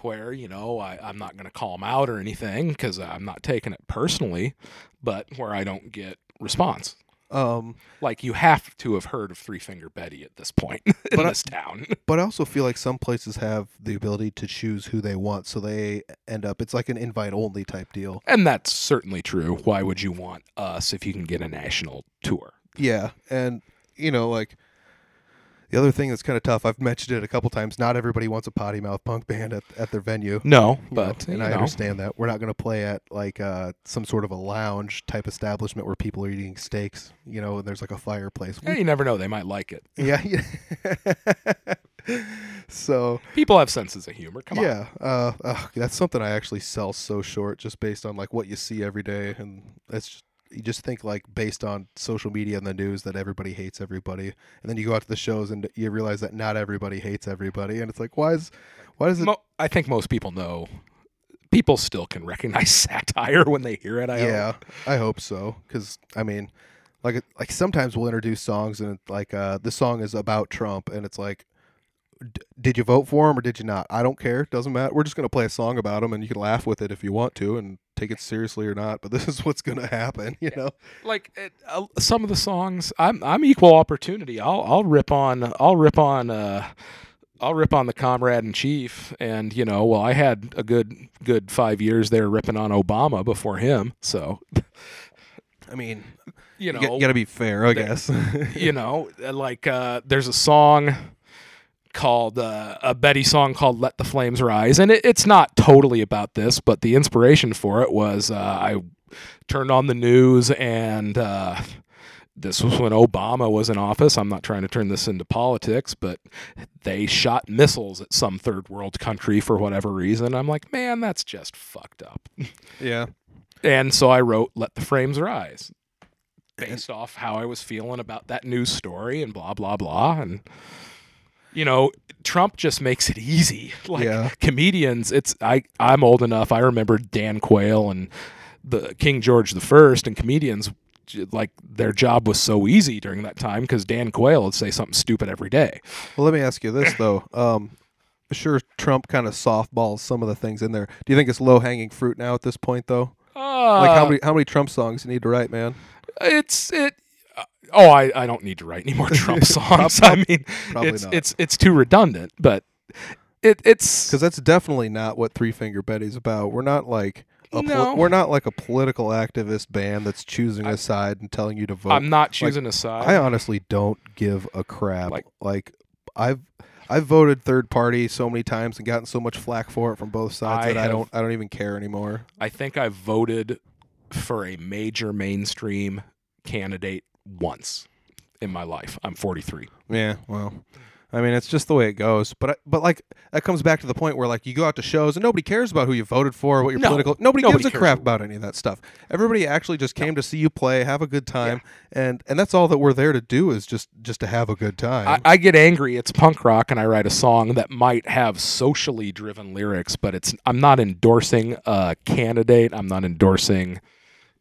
where you know I, I'm not going to call them out or anything because I'm not taking it personally, but where I don't get response. um, Like you have to have heard of Three Finger Betty at this point in But I- this town. But I also feel like some places have the ability to choose who they want, so they end up. It's like an invite only type deal. And that's certainly true. Why would you want us if you can get a national tour? Yeah, and you know, like the other thing that's kind of tough. I've mentioned it a couple times. Not everybody wants a potty mouth punk band at, at their venue. No, you know, but and I know, understand that we're not going to play at like uh, some sort of a lounge type establishment where people are eating steaks. You know, and there's like a fireplace. yeah, you never know. They might like it. yeah. yeah. so People have senses of humor. Come on. yeah, uh, ugh, that's something I actually sell so short, just based on like what you see every day, and that's just you just think like based on social media and the news that everybody hates everybody, and then you go out to the shows and you realize that not everybody hates everybody, and it's like why is why does it? Mo- I think most people know. People still can recognize satire when they hear it. I hope. yeah, I hope so, because I mean, like like sometimes we'll introduce songs and like uh, the song is about Trump, and it's like. Did you vote for him or did you not? I don't care. Doesn't matter. We're just going to play a song about him and you can laugh with it if you want to and take it seriously or not. But this is what's going to happen, you know? like it, uh, some of the songs i'm i'm equal opportunity i'll i'll rip on i'll rip on uh I'll rip on the comrade in chief, and you know, well, I had a good good five years there ripping on Obama before him, so I mean, you know, you got to be fair, I guess. you know, like uh, there's a song called uh, a Betty song called "Let the Flames Rise," and it, it's not totally about this, but the inspiration for it was uh, I turned on the news and. Uh, this was when Obama was in office. I'm not trying to turn this into politics, but they shot missiles at some third world country for whatever reason. I'm like, man, that's just fucked up. yeah. And so I wrote Let the Flames Rise based off how I was feeling about that news story and blah blah blah and you know Trump just makes it easy like Yeah. comedians it's I I'm old enough I remember Dan Quayle and the King George the 1st and comedians like their job was so easy during that time cuz Dan Quayle would say something stupid every day Well, let me ask you this, though. Um, sure, Trump kind of softballs some of the things in there. Do you think it's low hanging fruit now at this point, though? uh, Like, how many how many Trump songs you need to write, man? it's it oh I, I don't need to write any more trump songs i mean it's not. it's it's too redundant but it it's Because that's definitely not what Three Finger Betty's about. We're not like a poli- No. we're not like a political activist band that's choosing a side and telling you to vote. i'm not choosing a side I honestly don't give a crap. Like- Like, I've I've voted third party so many times and gotten so much flack for it from both sides I that I don't I don't even care anymore. I think I voted for a major mainstream candidate once in my life. I'm 43. Yeah, well, I mean, it's just the way it goes. But I, but like that comes back to the point where like you go out to shows and nobody cares about who you voted for, what your No, political. Nobody, nobody gives a cares crap about any of that stuff. Everybody actually just came to see you play, have a good time, and and that's all that we're there to do is just just to have a good time. I, I get angry. It's punk rock, and I write a song that might have socially driven lyrics, but it's. I'm not endorsing a candidate. I'm not endorsing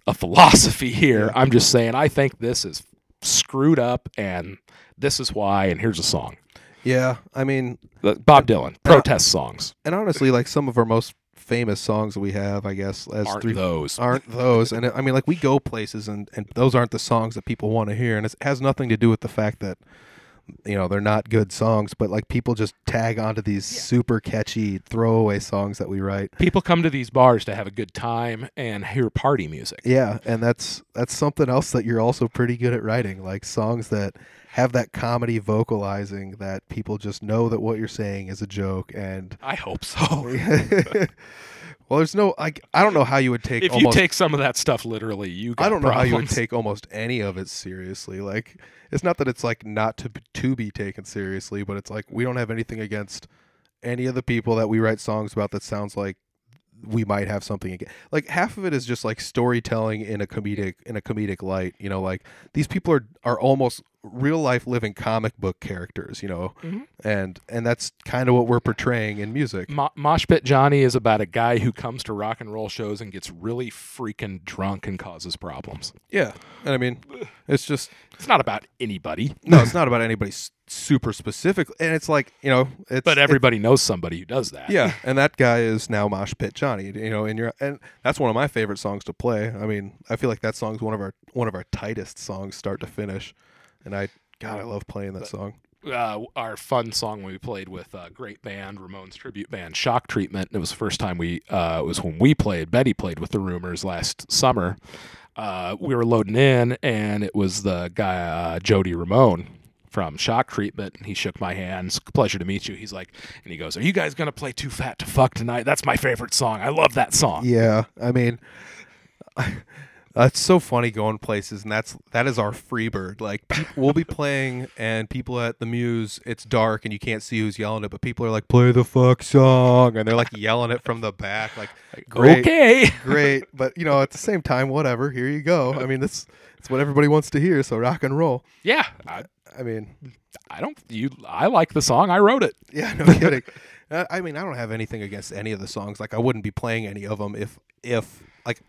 a philosophy here. I'm just saying I think this is screwed up, and this is why. And here's a song. yeah, I mean, Bob Dylan protest songs. and honestly, like some of our most famous songs that we have, I guess, as Aren't three those? aren't those. And I mean, like we go places, and and those aren't the songs that people want to hear, and it has nothing to do with the fact that you know they're not good songs, but like people just tag onto these super catchy throwaway songs that we write. People come to these bars to have a good time and hear party music. Yeah, and that's that's something else that you're also pretty good at writing, like songs that have that comedy vocalizing that people just know that what you're saying is a joke and I hope so. well there's no like I don't know how you would take if you take some of that stuff literally, you I don't know how you would take almost any of it seriously. Like it's not that it's like not to to be taken seriously, but it's like we don't have anything against any of the people that we write songs about that sounds like we might have something against. Like half of it is just like storytelling in a comedic in a comedic light. You know, like these people are are almost real life living comic book characters. You know, Mhm. and and that's kind of what we're portraying in music. Mo- Mosh Pit Johnny is about a guy who comes to rock and roll shows and gets really freaking drunk and causes problems. Yeah, and I mean, it's just It's not about anybody, no, it's not about anybody s- super specific, and it's like you know, it's but everybody knows somebody who does that. yeah, and that guy is now Mosh Pit Johnny. You know, and you're and that's one of my favorite songs to play. I mean, I feel like that song's one of our one of our tightest songs, start to finish, and I God, I love playing that song. uh, our fun song we played with a great band, Ramones tribute band, Shock Treatment. It was the first time we, uh, it was when we played, Betty played with the Rumors last summer. Uh, we were loading in, and it was the guy, uh, Jody Ramone from Shock Treatment. He shook my hands. Pleasure to meet you. He's like, and he goes, Are you guys going to play Too Fat to Fuck tonight? That's my favorite song. I love that song. Yeah, I mean, it's so funny going places, and that's that is our free bird. Like we'll be playing, and people at the Muse, it's dark and you can't see who's yelling it, but people are like, "Play the fuck song," and they're like yelling it from the back, like, "Great, Okay. great." But you know, at the same time, whatever. Here you go. I mean, this it's what everybody wants to hear. So rock and roll. yeah. I, I mean, I don't, you, I like the song. I wrote it. Yeah, no kidding. Uh, I mean, I don't have anything against any of the songs. Like, I wouldn't be playing any of them if, if, like,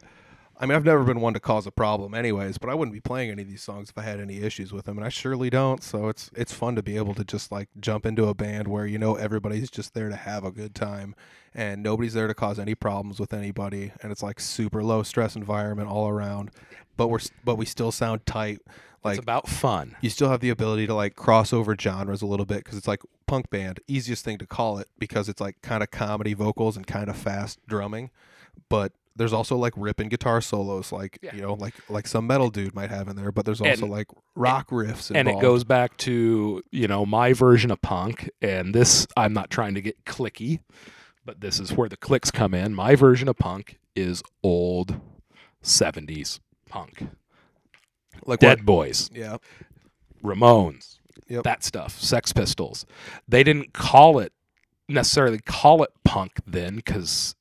I mean, I've never been one to cause a problem, anyways. But I wouldn't be playing any of these songs if I had any issues with them, and I surely don't. So it's it's fun to be able to just like jump into a band where you know everybody's just there to have a good time, and nobody's there to cause any problems with anybody, and it's like super low stress environment all around. But we're but we still sound tight. Like it's about fun. you still have the ability to like cross over genres a little bit because it's like punk band easiest thing to call it because it's like kind of comedy vocals and kind of fast drumming but there's also like ripping guitar solos like Yeah. you know like like some metal dude might have in there but there's also And- like rock riffs and it goes back to you know my version of punk and this i'm not trying to get clicky but this is where the clicks come in. My version of punk is old 70s punk. Like dead what? boys. Yeah. Ramones. Yep. that stuff. Sex pistols. They didn't call it necessarily call it punk then because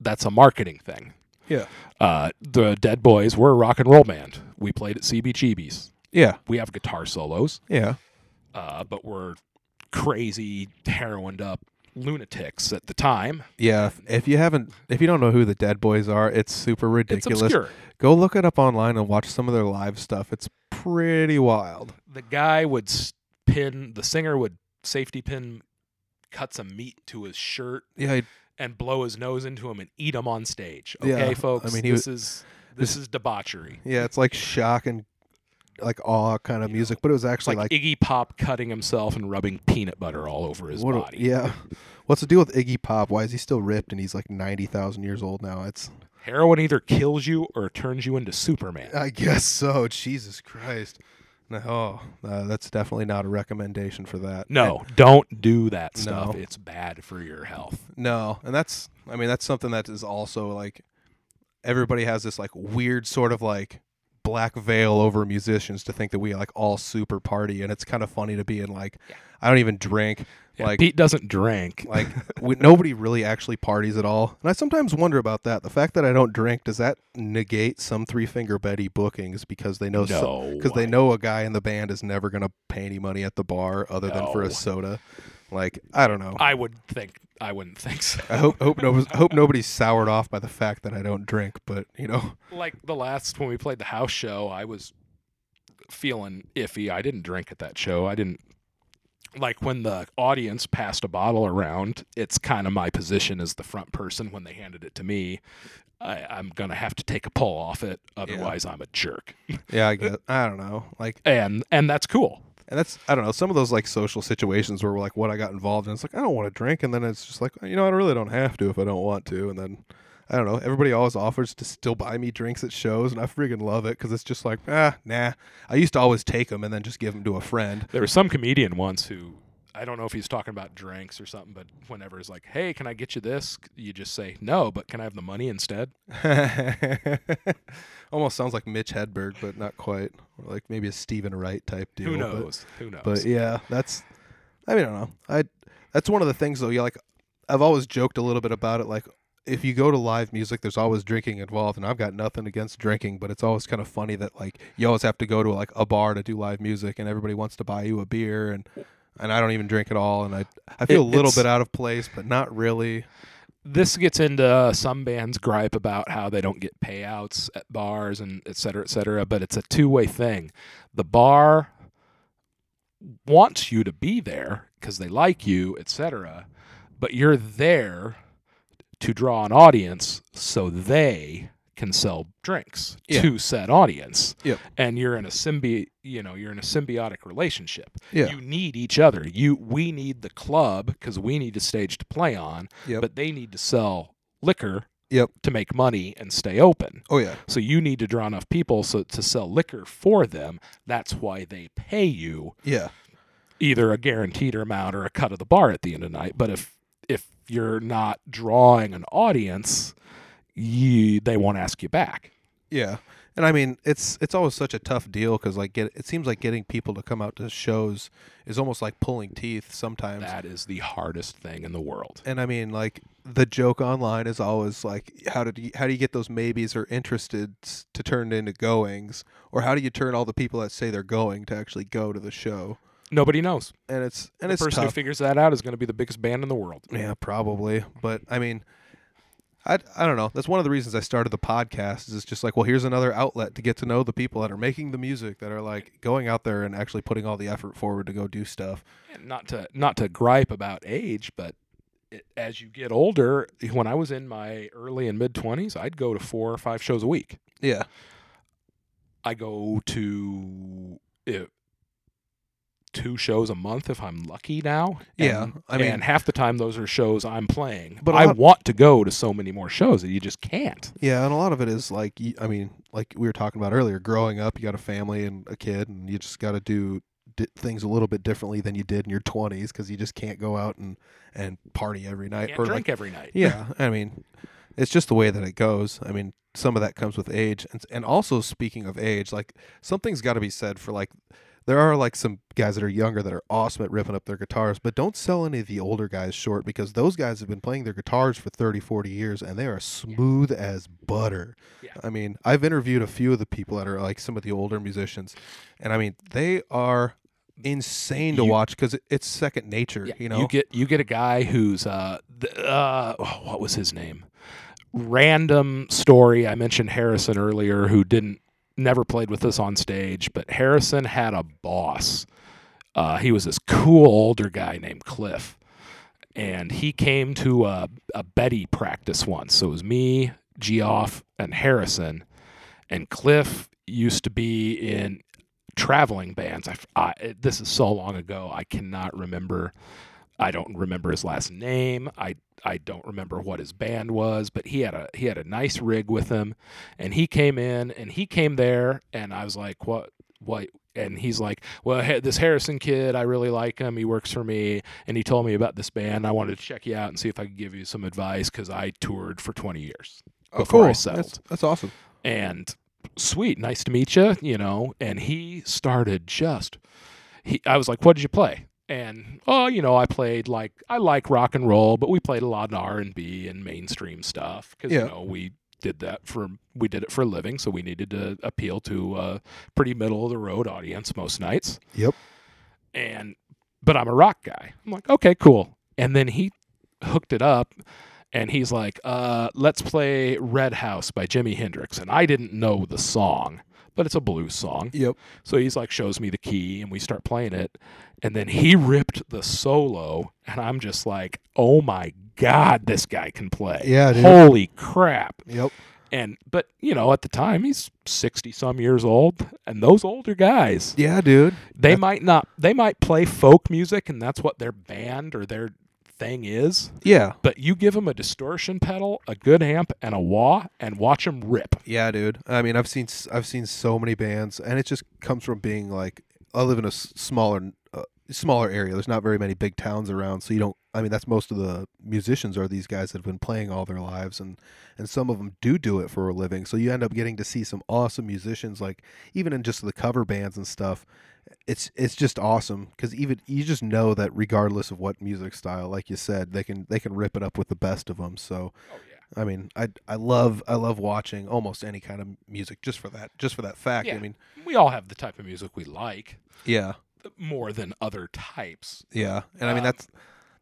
that's a marketing thing. Yeah. uh, the dead boys were a rock and roll band. We played at cbgb's yeah. We have guitar solos. Yeah. Uh, but were crazy, heroined up lunatics at the time. yeah if you haven't if you don't know who the dead boys are it's super It's ridiculous. obscure. go look it up online and watch some of their live stuff. It's pretty wild. The guy would pin, the singer would safety pin, cut some meat to his shirt. Yeah and blow his nose into him and eat him on stage. Yeah, folks. I mean, this is this is debauchery. Yeah, it's like shock and like awe kind of music, but it was actually like, like, Iggy Pop cutting himself and rubbing peanut butter all over his a- body. yeah. What's the deal with Iggy Pop? Why is he still ripped and he's like ninety thousand years old now? It's Heroin either kills you or turns you into Superman. I guess so. Jesus Christ. No, oh, uh, that's definitely not a recommendation for that. no, don't do that stuff. No. It's bad for your health. No, and that's I mean that's something that is also like everybody has this like weird sort of like black veil over musicians to think that we like all super party and it's kind of funny to be in like I don't even drink Yeah, like Pete doesn't drink. like we, nobody really actually parties at all and i sometimes wonder about that the fact that i don't drink does that negate some three finger betty bookings because they know No. because they know a guy in the band is never going to pay any money at the bar other than for a soda like i don't know i, I would think I wouldn't think so. I hope hope, no, hope nobody's soured off by the fact that i don't drink but you know like the last when we played the house show, I was feeling iffy. I didn't drink at that show. I didn't like when the audience passed a bottle around, it's kind of my position as the front person when they handed it to me. I, I'm gonna have to take a pull off it, otherwise I'm a jerk. Yeah, I get. I don't know. Like, And and that's cool. and that's I don't know. Some of those like social situations where like what I got involved in. It's like I don't want to drink, and then it's just like you know I really don't have to if I don't want to, and then. I don't know. Everybody always offers to still buy me drinks at shows, and I friggin' love it because it's just like, ah, nah. I used to always take them and then just give them to a friend. There was some comedian once who I don't know if he's talking about drinks or something, but whenever it's like, "Hey, can I get you this?" You just say, "No, but can I have the money instead?" Almost sounds like Mitch Hedberg, but not quite. Or like maybe a Steven Wright type deal. Who but- knows? Who knows? But yeah, that's. I mean, I don't know. I. That's one of the things though. Yeah, like I've always joked a little bit about it. Like if you go to live music, there's always drinking involved, and I've got nothing against drinking, but it's always kind of funny that like you always have to go to like a bar to do live music, and everybody wants to buy you a beer, and and I don't even drink at all, and I I feel It- a little bit out of place, but not really. this gets into uh, some bands gripe about how they don't get payouts at bars and et cetera, et cetera. But it's a two way thing. The bar wants you to be there because they like you, et cetera. But you're there to draw an audience so they can sell drinks Yeah. to said audience. Yep. And you're in a symbi you know, you're in a symbiotic relationship. Yeah. You need each other. You we need the club because we need a stage to play on Yep. but they need to sell liquor Yep. to make money and stay open. Oh yeah. So you need to draw enough people so to sell liquor for them. That's why they pay you Yeah. either a guaranteed amount or a cut of the bar at the end of the night. But if if you're not drawing an audience, you they won't ask you back. Yeah, and I mean it's it's always such a tough deal because like get it seems like getting people to come out to shows is almost like pulling teeth sometimes. That is the hardest thing in the world. And I mean like the joke online is always like how did you how do you get those maybes or interested to turn into goings or how do you turn all the people that say they're going to actually go to the show? Nobody knows. And it's and the it's person who figures that out is going to be the biggest band in the world. Yeah, probably. But I mean, I I don't know. That's one of the reasons I started the podcast. Is it's just like, well, here's another outlet to get to know the people that are making the music, that are like going out there and actually putting all the effort forward to go do stuff. And not to not to gripe about age, but it, as you get older, when I was in my early and mid twenties, I'd go to four or five shows a week. Yeah, I go to uh, two shows a month if I'm lucky now. Yeah, I mean- and half the time those are shows I'm playing. But I lot- want to go to so many more shows that you just can't. yeah, and a lot of it is like, I mean, like we were talking about earlier. Growing up, you got a family and a kid, and you just got to do di- things a little bit differently than you did in your 20s because you just can't go out and and party every night Can't or drink like every night. yeah i mean it's just the way that it goes i mean some of that comes with age and, and also speaking of age like something's got to be said for like there are like some guys that are younger that are awesome at ripping up their guitars but don't sell any of the older guys short because those guys have been playing their guitars for 30 40 years and they are smooth as butter Yeah. i mean i've interviewed a few of the people that are like some of the older musicians and i mean they are insane to You- watch because it's second nature Yeah, you know you get you get a guy who's uh, th- uh oh, what was his name? Random story. I mentioned Harrison earlier, who didn't never played with us on stage, but Harrison had a boss. Uh, he was this cool older guy named Cliff, and he came to a, a Betty practice once. So it was me, Geoff, and Harrison, and Cliff used to be in traveling bands. I, I, this is so long ago, I cannot remember. I don't remember his last name. I I don't remember what his band was, but he had a he had a nice rig with him, and he came in and he came there, and I was like, what what? And he's like, well, hey, this Harrison kid, I really like him. He works for me, and he told me about this band. I wanted to check you out and see if I could give you some advice because I toured for 20 years oh, before I cool. settled that's, that's awesome and sweet, nice to meet you, you know. And he started just, he, I was like, what did you play? And oh, you know, I played like I like rock and roll, but we played a lot of R and B and mainstream stuff because Yeah. you know we did that for we did it for a living, so we needed to appeal to a pretty middle of the road audience most nights. Yep. And but I'm a rock guy. I'm like, okay, cool. And then he hooked it up and he's like, uh, let's play Red House by Jimi Hendrix. And I didn't know the song, but it's a blues song. Yep. So he's like shows me the key and we start playing it and then he ripped the solo and I'm just like, "Oh my god, this guy can play." Yeah, dude. Holy crap. Yep. And but, you know, at the time he's 60 some years old and those older guys, Yeah, dude. they That- might not they might play folk music and that's what their band or their thing is, Yeah. but you give them a distortion pedal, a good amp and a wah and watch them rip. Yeah, dude. I mean, I've seen I've seen so many bands, and it just comes from being like I live in a smaller uh, smaller area. There's not very many big towns around, so you don't. I mean, that's most of the musicians are these guys that have been playing all their lives, and and some of them do do it for a living. So you end up getting to see some awesome musicians, like even in just the cover bands and stuff. It's it's just awesome because even you just know that regardless of what music style, like you said, they can they can rip it up with the best of them. So Oh yeah. I mean, I I love I love watching almost any kind of music just for that just for that fact. Yeah. I mean, We all have the type of music we like yeah, more than other types. yeah, and I mean Um, that's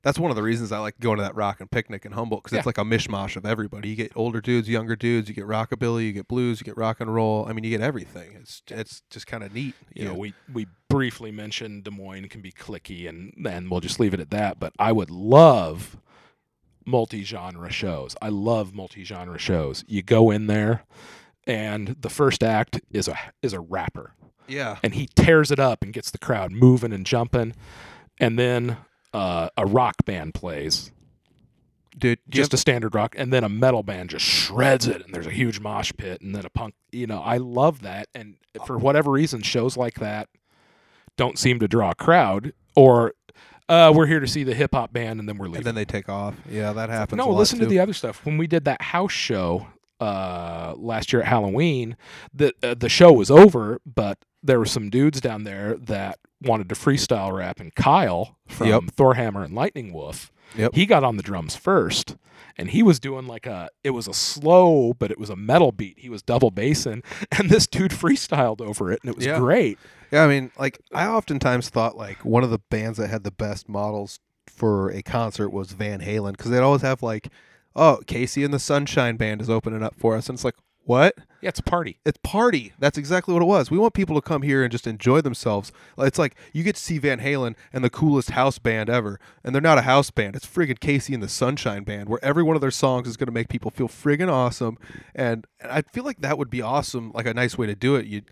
that's one of the reasons I like going to that rock and picnic in Humboldt because it's like a mishmash of everybody. You get older dudes, younger dudes, you get rockabilly, you get blues, you get rock and roll. I mean, you get everything. It's it's just kind of neat. You know, we we briefly mentioned Des Moines can be clicky, and then we'll just leave it at that. But I would love multi-genre shows. I love multi-genre shows. You go in there, and the first act is a is a rapper, yeah, and he tears it up and gets the crowd moving and jumping, and then uh, a rock band plays. dude. Just a standard rock, and then a metal band just shreds it, and there's a huge mosh pit, and then a punk. You know, I love that, and for whatever reason, shows like that don't seem to draw a crowd, or uh, we're here to see the hip hop band, and then we're leaving. and then they take off. Yeah, that happens. no, a lot, listen to the other stuff. When we did that house show uh, last year at Halloween, the uh, the show was over, but there were some dudes down there that wanted to freestyle rap, and Kyle from Yep. Thorhammer and Lightning Wolf, Yep. he got on the drums first. And he was doing like a, it was a slow, but it was a metal beat. He was double bassing, and this dude freestyled over it, and it was Yeah. great. Yeah, I mean, like I oftentimes thought like one of the bands that had the best models for a concert was Van Halen because they'd always have like, oh, KC and the Sunshine Band is opening up for us, and it's like, what? Yeah, it's a party. It's party. That's exactly what it was. We want people to come here and just enjoy themselves. It's like you get to see Van Halen and the coolest house band ever, and they're not a house band. It's friggin' KC and the Sunshine Band, where every one of their songs is going to make people feel friggin' awesome. And, and I feel like that would be awesome, like a nice way to do it. You,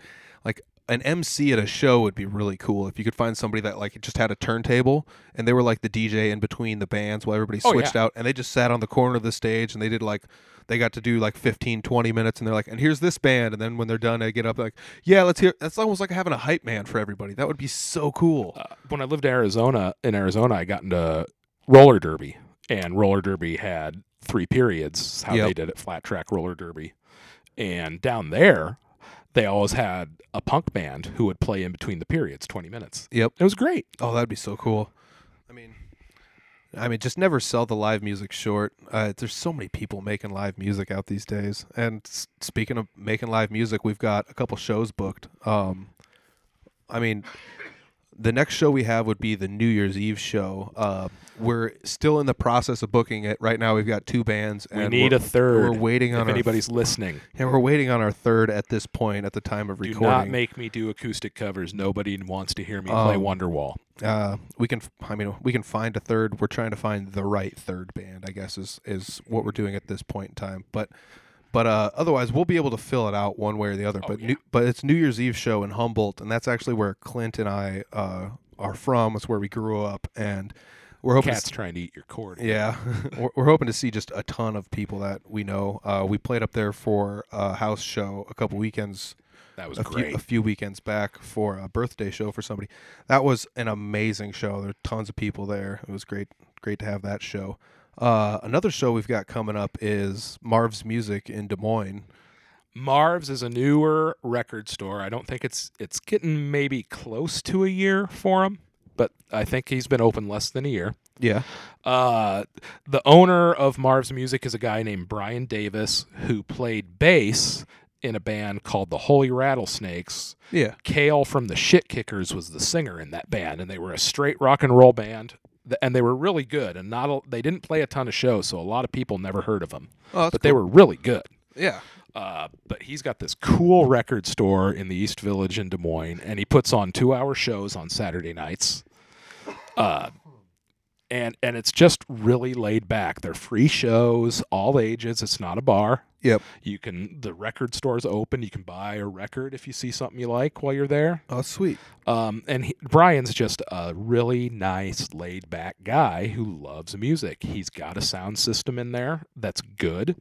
like an MC at a show would be really cool if you could find somebody that like just had a turntable and they were like the DJ in between the bands while everybody Oh, switched yeah. out and they just sat on the corner of the stage and they did like they got to do like 15 20 minutes and they're like and here's this band and then when they're done they get up like yeah let's hear that's almost like having a hype man for everybody that would be so cool uh, when I lived in Arizona, in Arizona, I got into roller derby, and roller derby had three periods. How Yep. they did it, flat track roller derby, and down there, they always had a punk band who would play in between the periods, twenty minutes. yep. It was great. oh that'd be so cool. I mean i mean just never sell the live music short. Uh, there's so many people making live music out these days. And s- speaking of making live music we've got a couple shows booked. Um i mean the next show we have would be the New Year's Eve show. Uh, we're still in the process of booking it. Right now, we've got two bands, We and need a third. We're waiting on if anybody's listening, and we're waiting on our third at this point at the time of recording. do not make me do acoustic covers. Nobody wants to hear me play Um, Wonderwall. uh, we can. I mean, we can find a third. We're trying to find the right third band. I guess is is what we're doing at this point in time. But but uh, otherwise, we'll be able to fill it out one way or the other. Oh, but yeah. new, but it's New Year's Eve show in Humboldt, and that's actually where Clint and I uh, are from. It's where we grew up, and we're hoping. to Cat's trying to eat your cord. Yeah, we're, we're hoping to see just a ton of people that we know. Uh, we played up there for a house show a couple weekends, that was a great. few, a few weekends back for a birthday show for somebody. That was an amazing show. There were tons of people there. It was great, great to have that show. Uh, another show we've got coming up is Marv's Music in Des Moines. Marv's is a newer record store. I don't think it's it's getting maybe close to a year for him, but I think he's been open less than a year. Yeah, Uh, the owner of Marv's Music is a guy named Brian Davis who played bass in a band called the Holy Rattlesnakes. yeah, Kale from the Shit Kickers was the singer in that band, and they were a straight rock and roll band. And they were really good, and not a, they didn't play a ton of shows, so a lot of people never heard of them. oh, but they were really good. yeah, Uh, but he's got this cool record store in the East Village in Des Moines, and he puts on two-hour shows on Saturday nights. Uh, and and it's just really laid back. They're free shows, all ages. It's not a bar. Yep. You can the record store's open. You can buy a record if you see something you like while you're there. Oh, sweet. Um, and he, Brian's just a really nice, laid back guy who loves music. He's got a sound system in there that's good.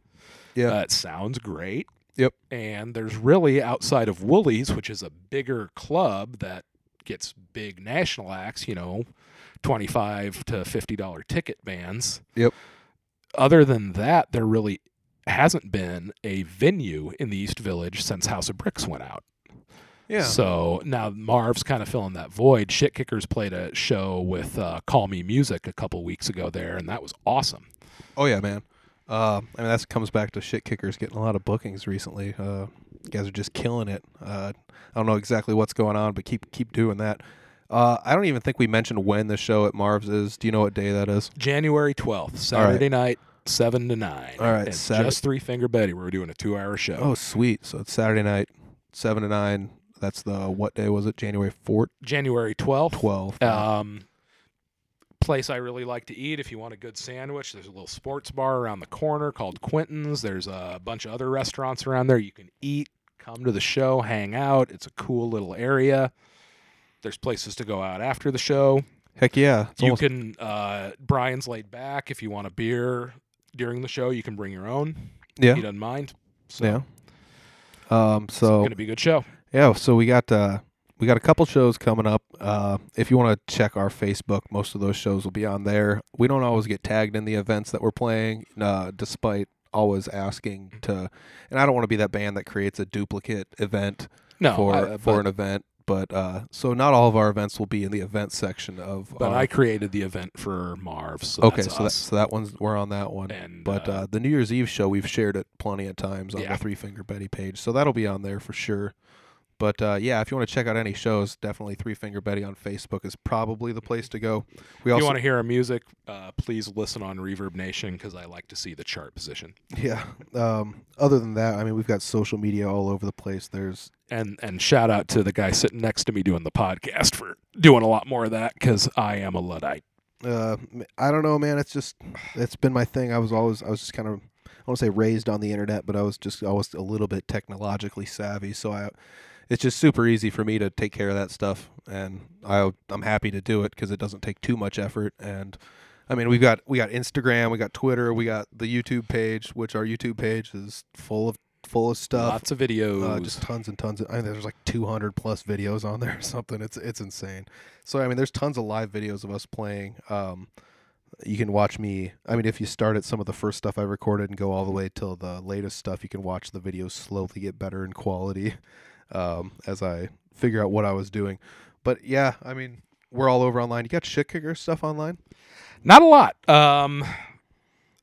Yeah. Uh, it sounds great. Yep. And there's really outside of Wooly's, which is a bigger club that gets big national acts, you know, twenty-five to fifty-dollar ticket bands. Yep. Other than that, there really hasn't been a venue in the East Village since House of Bricks went out. Yeah. So now Marv's kind of filling that void. Shit Kickers played a show with uh, Call Me Music a couple weeks ago there, and that was awesome. Oh yeah, man. Uh, I mean, that comes back to shit kickers getting a lot of bookings recently. Uh, you guys are just killing it. Uh, I don't know exactly what's going on, but keep keep doing that. Uh, I don't even think we mentioned when the show at Marv's is. Do you know what day that is? January 12th, Saturday night, 7 to 9. All right, It's Saturday- just Three Finger Betty. We're doing a two hour show. Oh, sweet. So it's Saturday night, seven to nine. That's the what day was it? January fourth, January 12th. twelfth. Um, place I really like to eat if you want a good sandwich. There's a little sports bar around the corner called Quentin's. There's a bunch of other restaurants around there you can eat, come to the show, hang out. It's a cool little area. There's places to go out after the show. Heck yeah. It's you almost- can uh, Brian's laid back. If you want a beer during the show, you can bring your own. yeah. He doesn't mind. So Yeah. Um. it's So gonna be a good show. Yeah, so we got uh we got a couple shows coming up. Uh if you want to check our Facebook, most of those shows will be on there. We don't always get tagged in the events that we're playing, uh despite always asking to and I don't want to be that band that creates a duplicate event No, for I, for an event, but uh so not all of our events will be in the event section of but our- I created the event for Marv. So Okay, so that, so that one's we're on that one. and But uh, uh, the New Year's Eve show, we've shared it plenty of times on Yeah. the Three Finger Betty page, so that'll be on there for sure. But uh, yeah, if you want to check out any shows, definitely Three Finger Betty on Facebook is probably the place to go. We if also, you want to hear our music, uh, please listen on Reverb Nation because I like to see the chart position. yeah. Um, other than that, I mean, we've got social media all over the place. There's And and shout out to the guy sitting next to me doing the podcast for doing a lot more of that because I am a luddite. uh, I don't know, man. It's just it's been my thing. I was always I was just kind of I want to say raised on the internet, but I was just always a little bit technologically savvy. So I it's just super easy for me to take care of that stuff, and I I'm happy to do it because it doesn't take too much effort. And I mean, we've got we got Instagram, we got Twitter, we got the YouTube page, which our YouTube page is full of full of stuff. Lots of videos. Uh, just tons and tons of. I mean, there's like 200 plus videos on there or something. It's it's insane. So I mean, there's tons of live videos of us playing. Um, you can watch me. I mean, if you start at some of the first stuff I recorded and go all the way till the latest stuff, you can watch the videos slowly get better in quality um, as I figure out what I was doing. But yeah, I mean, we're all over online. You got shit kicker stuff online? Not a lot. Um,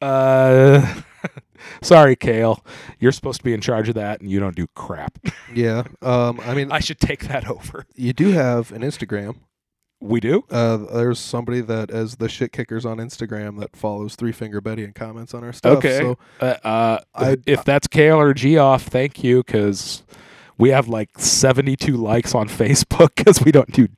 uh, sorry, Kale. You're supposed to be in charge of that, and you don't do crap. Yeah. Um, I mean, I should take that over. you do have an Instagram. We do. Uh, there's somebody that as the shit kickers on Instagram that follows Three Finger Betty and comments on our stuff. Okay. So Uh, uh, I- if that's Kale or Geoff, thank you because we have like 72 likes on Facebook because we don't do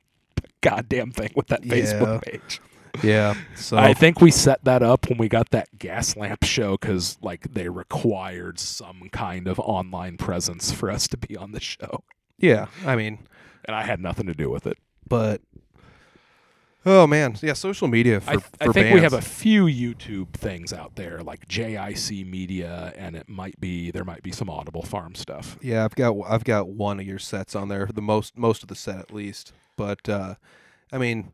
goddamn thing with that Yeah. Facebook page. yeah. So I think we set that up when we got that gas lamp show because like they required some kind of online presence for us to be on the show, yeah. I mean, and I had nothing to do with it. but oh man, yeah. Social media for I, for I think we have a few YouTube things out there like JIC Media, and it might be there might be some Audible Farm stuff. Yeah, I've got I've got one of your sets on there, the most most of the set at least. But uh, I mean,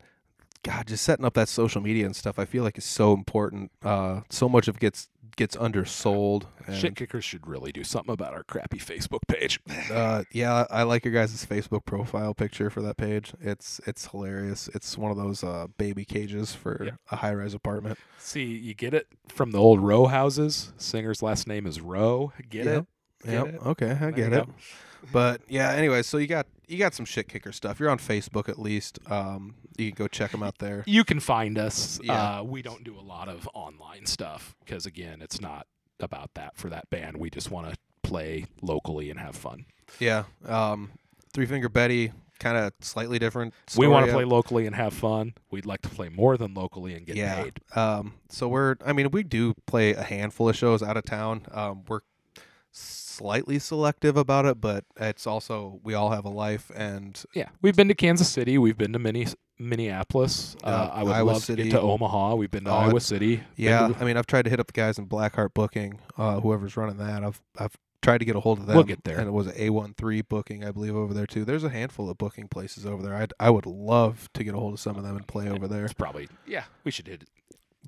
God, just setting up that social media and stuff, I feel like is so important. Uh, so much of it gets gets undersold. And, Shit kickers should really do something about our crappy Facebook page. Uh, yeah, I like your guys' Facebook profile picture for that page. It's it's hilarious. It's one of those uh, baby cages for Yeah. a high rise apartment. See, you get it from the old row houses. Singer's last name is Rowe. Get Yep. it? Get Yep. it? Okay, I There get it. go. But yeah, anyway, so you got you got some shit kicker stuff. You're on Facebook at least. Um, you can go check them out there. You can find us. Yeah. Uh, we don't do a lot of online stuff because, again, it's not about that for that band. We just want to play locally and have fun. Yeah. Um, Three Finger Betty, kind of slightly different. we want to play locally and have fun. We'd like to play more than locally and get yeah. paid. Um, so we're, I mean, we do play a handful of shows out of town. Um, we're slightly selective about it, but it's also we all have a life, and Yeah, we've been to Kansas City. We've been to Minne- Minneapolis. Yeah, uh, I would Iowa love to City. get to Omaha. We've been to Oh, Iowa City. Yeah, to- I mean, I've tried to hit up the guys in Blackheart Booking, uh, whoever's running that. I've I've tried to get a hold of them. We'll get there. And it was a one three booking, I believe, over there too. There's a handful of booking places over there. I I would love to get a hold of some of them and play over there. it's probably yeah. We should hit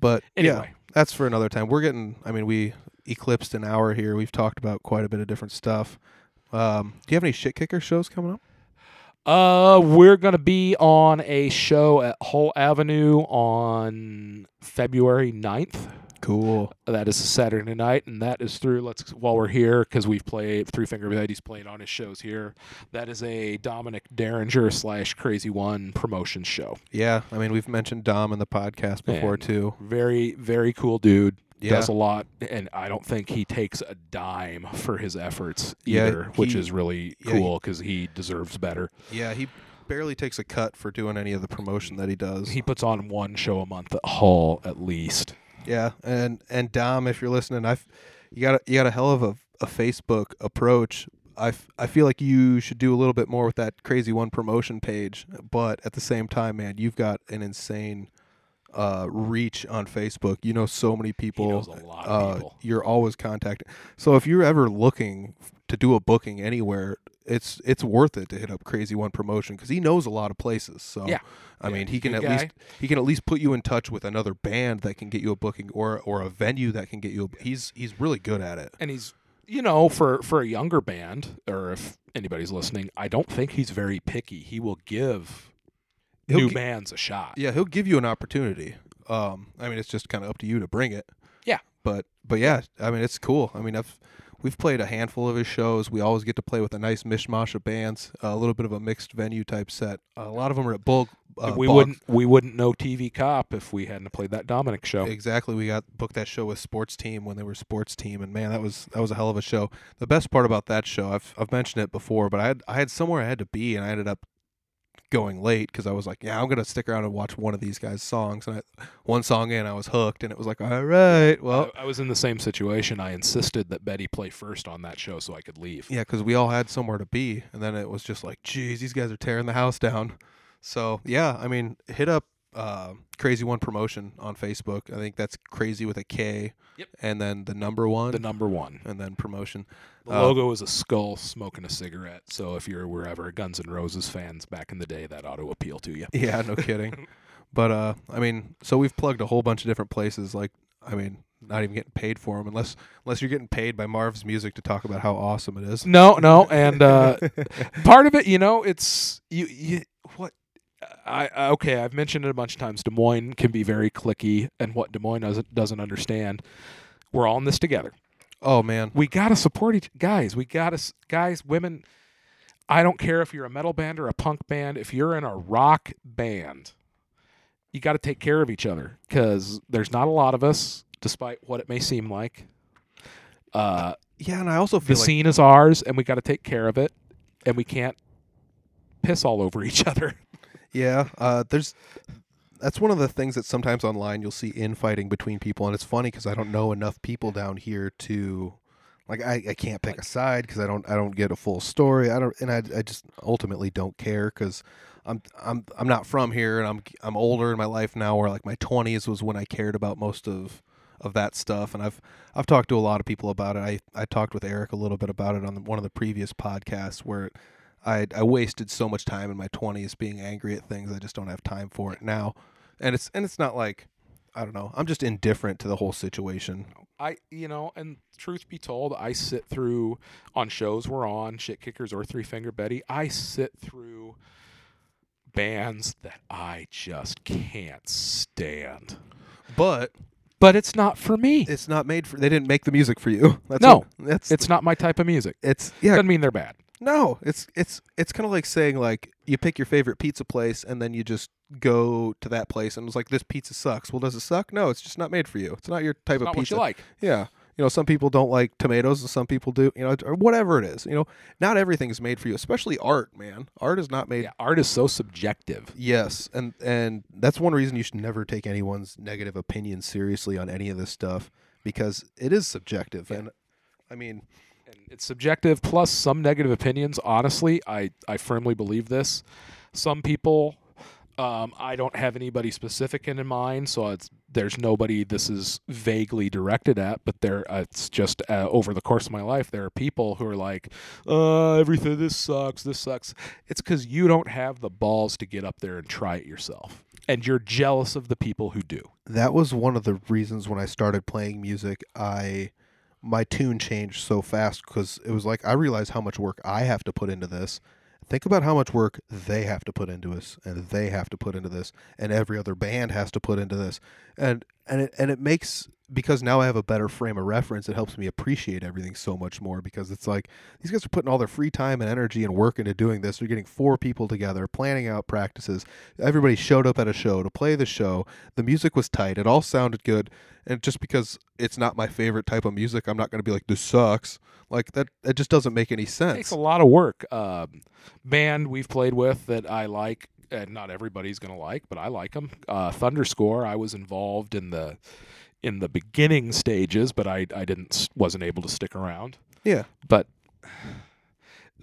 But yeah, anyway. that's for another time. We're getting. I mean, we eclipsed an hour here. We've talked about quite a bit of different stuff. Um, do you have any shit kicker shows coming up? Uh, we're gonna be on a show at Hull Avenue on February 9th. Cool. That is a Saturday night, and that is through. Let's while we're here because we've played Three Finger Betty's playing on his shows here. That is a Dominic Derringer slash Crazy One promotion show. Yeah, I mean, we've mentioned Dom in the podcast before And too. Very very cool dude. Yeah. Does a lot, and I don't think he takes a dime for his efforts Yeah, either, which is really yeah, cool because he deserves better. Yeah, he barely takes a cut for doing any of the promotion that he does. He puts on one show a month at Hull at least. Yeah, and and Dom, if you're listening, I've you got a, you got a hell of a, a Facebook approach. I, f- I feel like you should do a little bit more with that crazy one promotion page, but at the same time, man, you've got an insane uh, reach on Facebook. You know so many He people. knows a lot of uh, people. you're always contacting. So if you're ever looking to do a booking anywhere, it's it's worth it to hit up Crazy One Promotion because he knows a lot of places. So Yeah. I Yeah, mean, he can at good least he can at least put you in touch with another band that can get you a booking or or a venue that can get you. A, he's he's really good at it. and he's you know for for a younger band or if anybody's listening i don't think he's very picky he will give He'll new gi- bands a shot Yeah, he'll give you an opportunity. Um, I mean, it's just kind of up to you to bring it. Yeah. But but yeah, I mean, it's cool. I mean, I've we've played a handful of his shows. We always get to play with a nice mishmash of bands, a little bit of a mixed venue type set. a lot of them are at Bulk. Uh, we Bog- wouldn't we wouldn't know tv cop if we hadn't played that dominic show Exactly. We got booked that show with Sports Team when they were Sports Team, and man, that was that was a hell of a show. The best part about that show, I've I've mentioned it before, but I had I had somewhere I had to be, and I ended up going late because I was like, yeah, I'm gonna stick around and watch one of these guys' songs. And I, one song in, I was hooked, and it was like, all right, well, I, I was in the same situation i insisted that betty play first on that show so i could leave yeah, because we all had somewhere to be, and then it was just like, geez, these guys are tearing the house down. So yeah, I mean, hit up uh, Crazy One Promotion on Facebook. I think that's Crazy with a K. Yep. And then the number one. the number one and then promotion. the Uh, logo is a skull smoking a cigarette so if you're wherever guns n' roses fans back in the day that ought to appeal to you Yeah, no kidding. But uh, I mean, so we've plugged a whole bunch of different places. Like, I mean, not even getting paid for them, unless unless you're getting paid by Marv's Music to talk about how awesome it is. no no and uh part of it, you know, it's you, you what I, okay, I've mentioned it a bunch of times. Des Moines can be very clicky, and what Des Moines doesn't doesn't understand. We're all in this together. Oh man, We gotta support each guys. We gotta guys, women. I don't care if you're a metal band or a punk band. If you're in a rock band, you got to take care of each other because there's not a lot of us, despite what it may seem like. Uh, yeah, and I also the feel like the scene is ours and we got to take care of it and we can't piss all over each other yeah, uh, there's that's one of the things that sometimes online you'll see infighting between people, and it's funny because I don't know enough people down here to. Like I, I can't pick a side because I don't I don't get a full story I don't and I, I just ultimately don't care because I'm I'm I'm not from here and I'm I'm older in my life now where like my 20s was when I cared about most of of that stuff and I've I've talked to a lot of people about it I I talked with Eric a little bit about it on the, one of the previous podcasts where I I wasted so much time in my 20s being angry at things I just don't have time for it now and it's and it's not like I don't know I'm just indifferent to the whole situation I, you know, and truth be told, I sit through on shows we're on, Shit Kickers or Three Finger Betty. I sit through bands that I just can't stand. but But it's not for me. it's not made for they didn't make the music for you that's No, what- that's It's not my type of music. it's yeah Doesn't mean they're bad. No it's it's it's kind of like saying like you pick your favorite pizza place and then you just go to that place and it's like this pizza sucks well does it suck no it's just not made for you it's not your type It's of not what pizza you like. yeah You know, some people don't like tomatoes, and some people do. You know, or whatever it is. You know, not everything is made for you. Especially art, man. Art is not made. Yeah, art is so subjective. Yes, and and that's one reason you should never take anyone's negative opinion seriously on any of this stuff because it is subjective. And I mean, and it's subjective plus some negative opinions honestly i i firmly believe this. Some people um, i don't have anybody specific in mind so it's there's nobody this is vaguely directed at but there uh, it's just uh, over the course of my life there are people who are like uh everything this sucks this sucks. It's because you don't have the balls to get up there and try it yourself and you're jealous of the people who do. That was one of the reasons when I started playing music, I my tune changed so fast because it was like I realized how much work I have to put into this. Think about how much work they have to put into us, and they have to put into this, and every other band has to put into this, and and it and it makes because now I have a better frame of reference. It helps me appreciate everything so much more because it's like these guys are putting all their free time and energy and work into doing this. They're getting four people together, planning out practices. Everybody showed up at a show to play the show. The music was tight. It all sounded good. And just because it's not my favorite type of music, I'm not going to be like this sucks. Like that, it just doesn't make any sense. It takes a lot of work. Um, band we've played with that I like, and not everybody's gonna like, but I like them. Uh, Thunderscore. I was involved in the in the beginning stages, but I I didn't wasn't able to stick around. Yeah, But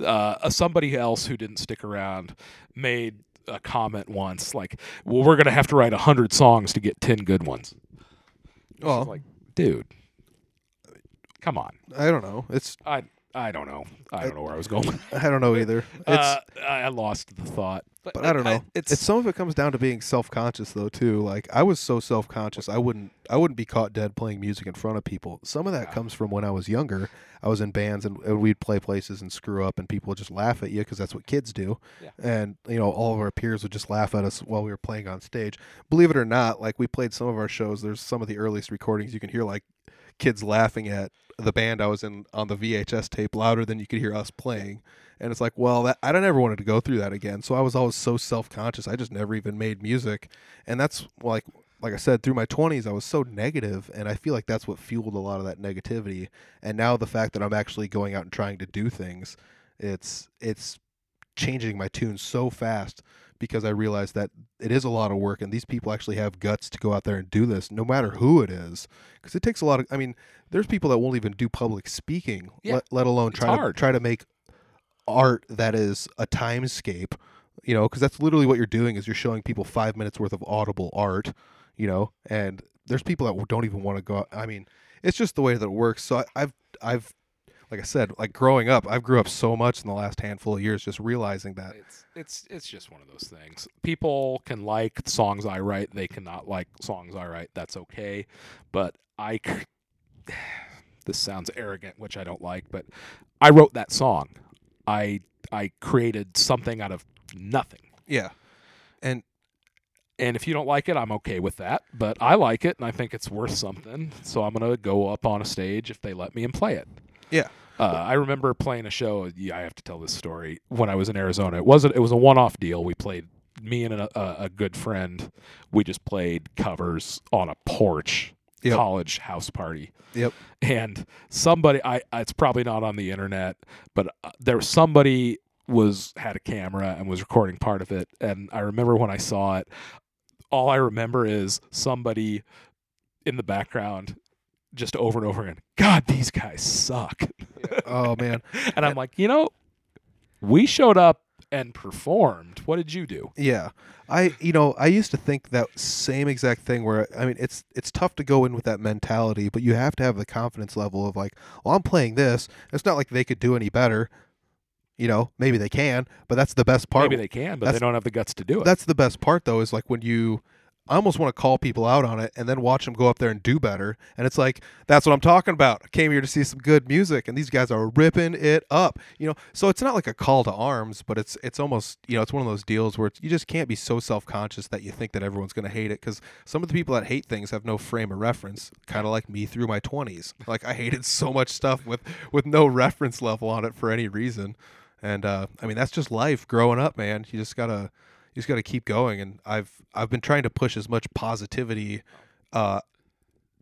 uh, somebody else who didn't stick around made a comment once, like, "Well, we're gonna have to write a hundred songs to get ten good ones." Well- like, dude, come on. I don't know. It's I I don't know. I don't know where I was going. I don't know either. It's Uh, I I lost the thought. but I don't know. it's, it's some of it comes down to being self conscious though too. Like I was so self conscious, I wouldn't I wouldn't be caught dead playing music in front of people. Some of that Yeah. comes from when I was younger. I was in bands and, and we'd play places and screw up, and people would just laugh at you because that's what kids do. Yeah. And you know, all of our peers would just laugh at us while we were playing on stage. Believe it or not, like we played some of our shows. There's some of the earliest recordings you can hear like kids laughing at the band I was in on the VHS tape louder than you could hear us playing. And it's like, well, that, I don't ever wanted to go through that again. So I was always so self conscious. I just never even made music. And that's like, like I said, through my 20s, I was so negative, and I feel like that's what fueled a lot of that negativity. And now the fact that I'm actually going out and trying to do things, it's it's changing my tune so fast because I realize that it is a lot of work, and these people actually have guts to go out there and do this, no matter who it is, because it takes a lot of. I mean, there's people that won't even do public speaking, Yeah. let, let alone It's try hard. to try to make art that is a timescape. You know, because that's literally what you're doing is you're showing people five minutes worth of audible art. You know, and there's people that don't even want to go. Out. I mean, it's just the way that it works. So I, I've I've like I said, like growing up, I've grew up so much in the last handful of years, just realizing that. it's it's it's just one of those things. People can like songs I write. They cannot like songs I write. That's okay. But I. This sounds arrogant, which I don't like, but I wrote that song. I I created something out of nothing. Yeah, and And if you don't like it, I'm okay with that. But I like it, and I think it's worth something. So I'm gonna go up on a stage if they let me and play it. Yeah. Uh, I remember playing a show. Yeah, I have to tell this story. When I was in Arizona, it wasn't. It was a one-off deal. We played. Me and a, a, a good friend. We just played covers on a porch, Yep. college house party. Yep. And somebody, I it's probably not on the internet, but uh, there was somebody was had a camera and was recording part of it. And I remember when I saw it, all I remember is somebody in the background just over and over again. God, these guys suck. oh man, and I'm like, you know, we showed up and performed. What did you do? yeah. I you know I used to think that same exact thing. Where I mean, it's it's tough to go in with that mentality, but you have to have the confidence level of like, well, I'm playing this. It's not like they could do any better. You know, maybe they can, but that's the best part. Maybe they can, but they don't have the guts to do it. That's the best part though, is like when you I almost want to call people out on it and then watch them go up there and do better. And it's like, that's what I'm talking about. I came here to see some good music and these guys are ripping it up. You know, so it's not like a call to arms, but it's it's almost, you know, it's one of those deals where you just can't be so self-conscious that you think that everyone's going to hate it cuz some of the people that hate things have no frame of reference, kind of like me through my 20s. Like I hated so much stuff with with no reference level on it for any reason. And uh I mean, that's just life growing up, man. You just got to you just got to keep going and i've i've been trying to push as much positivity uh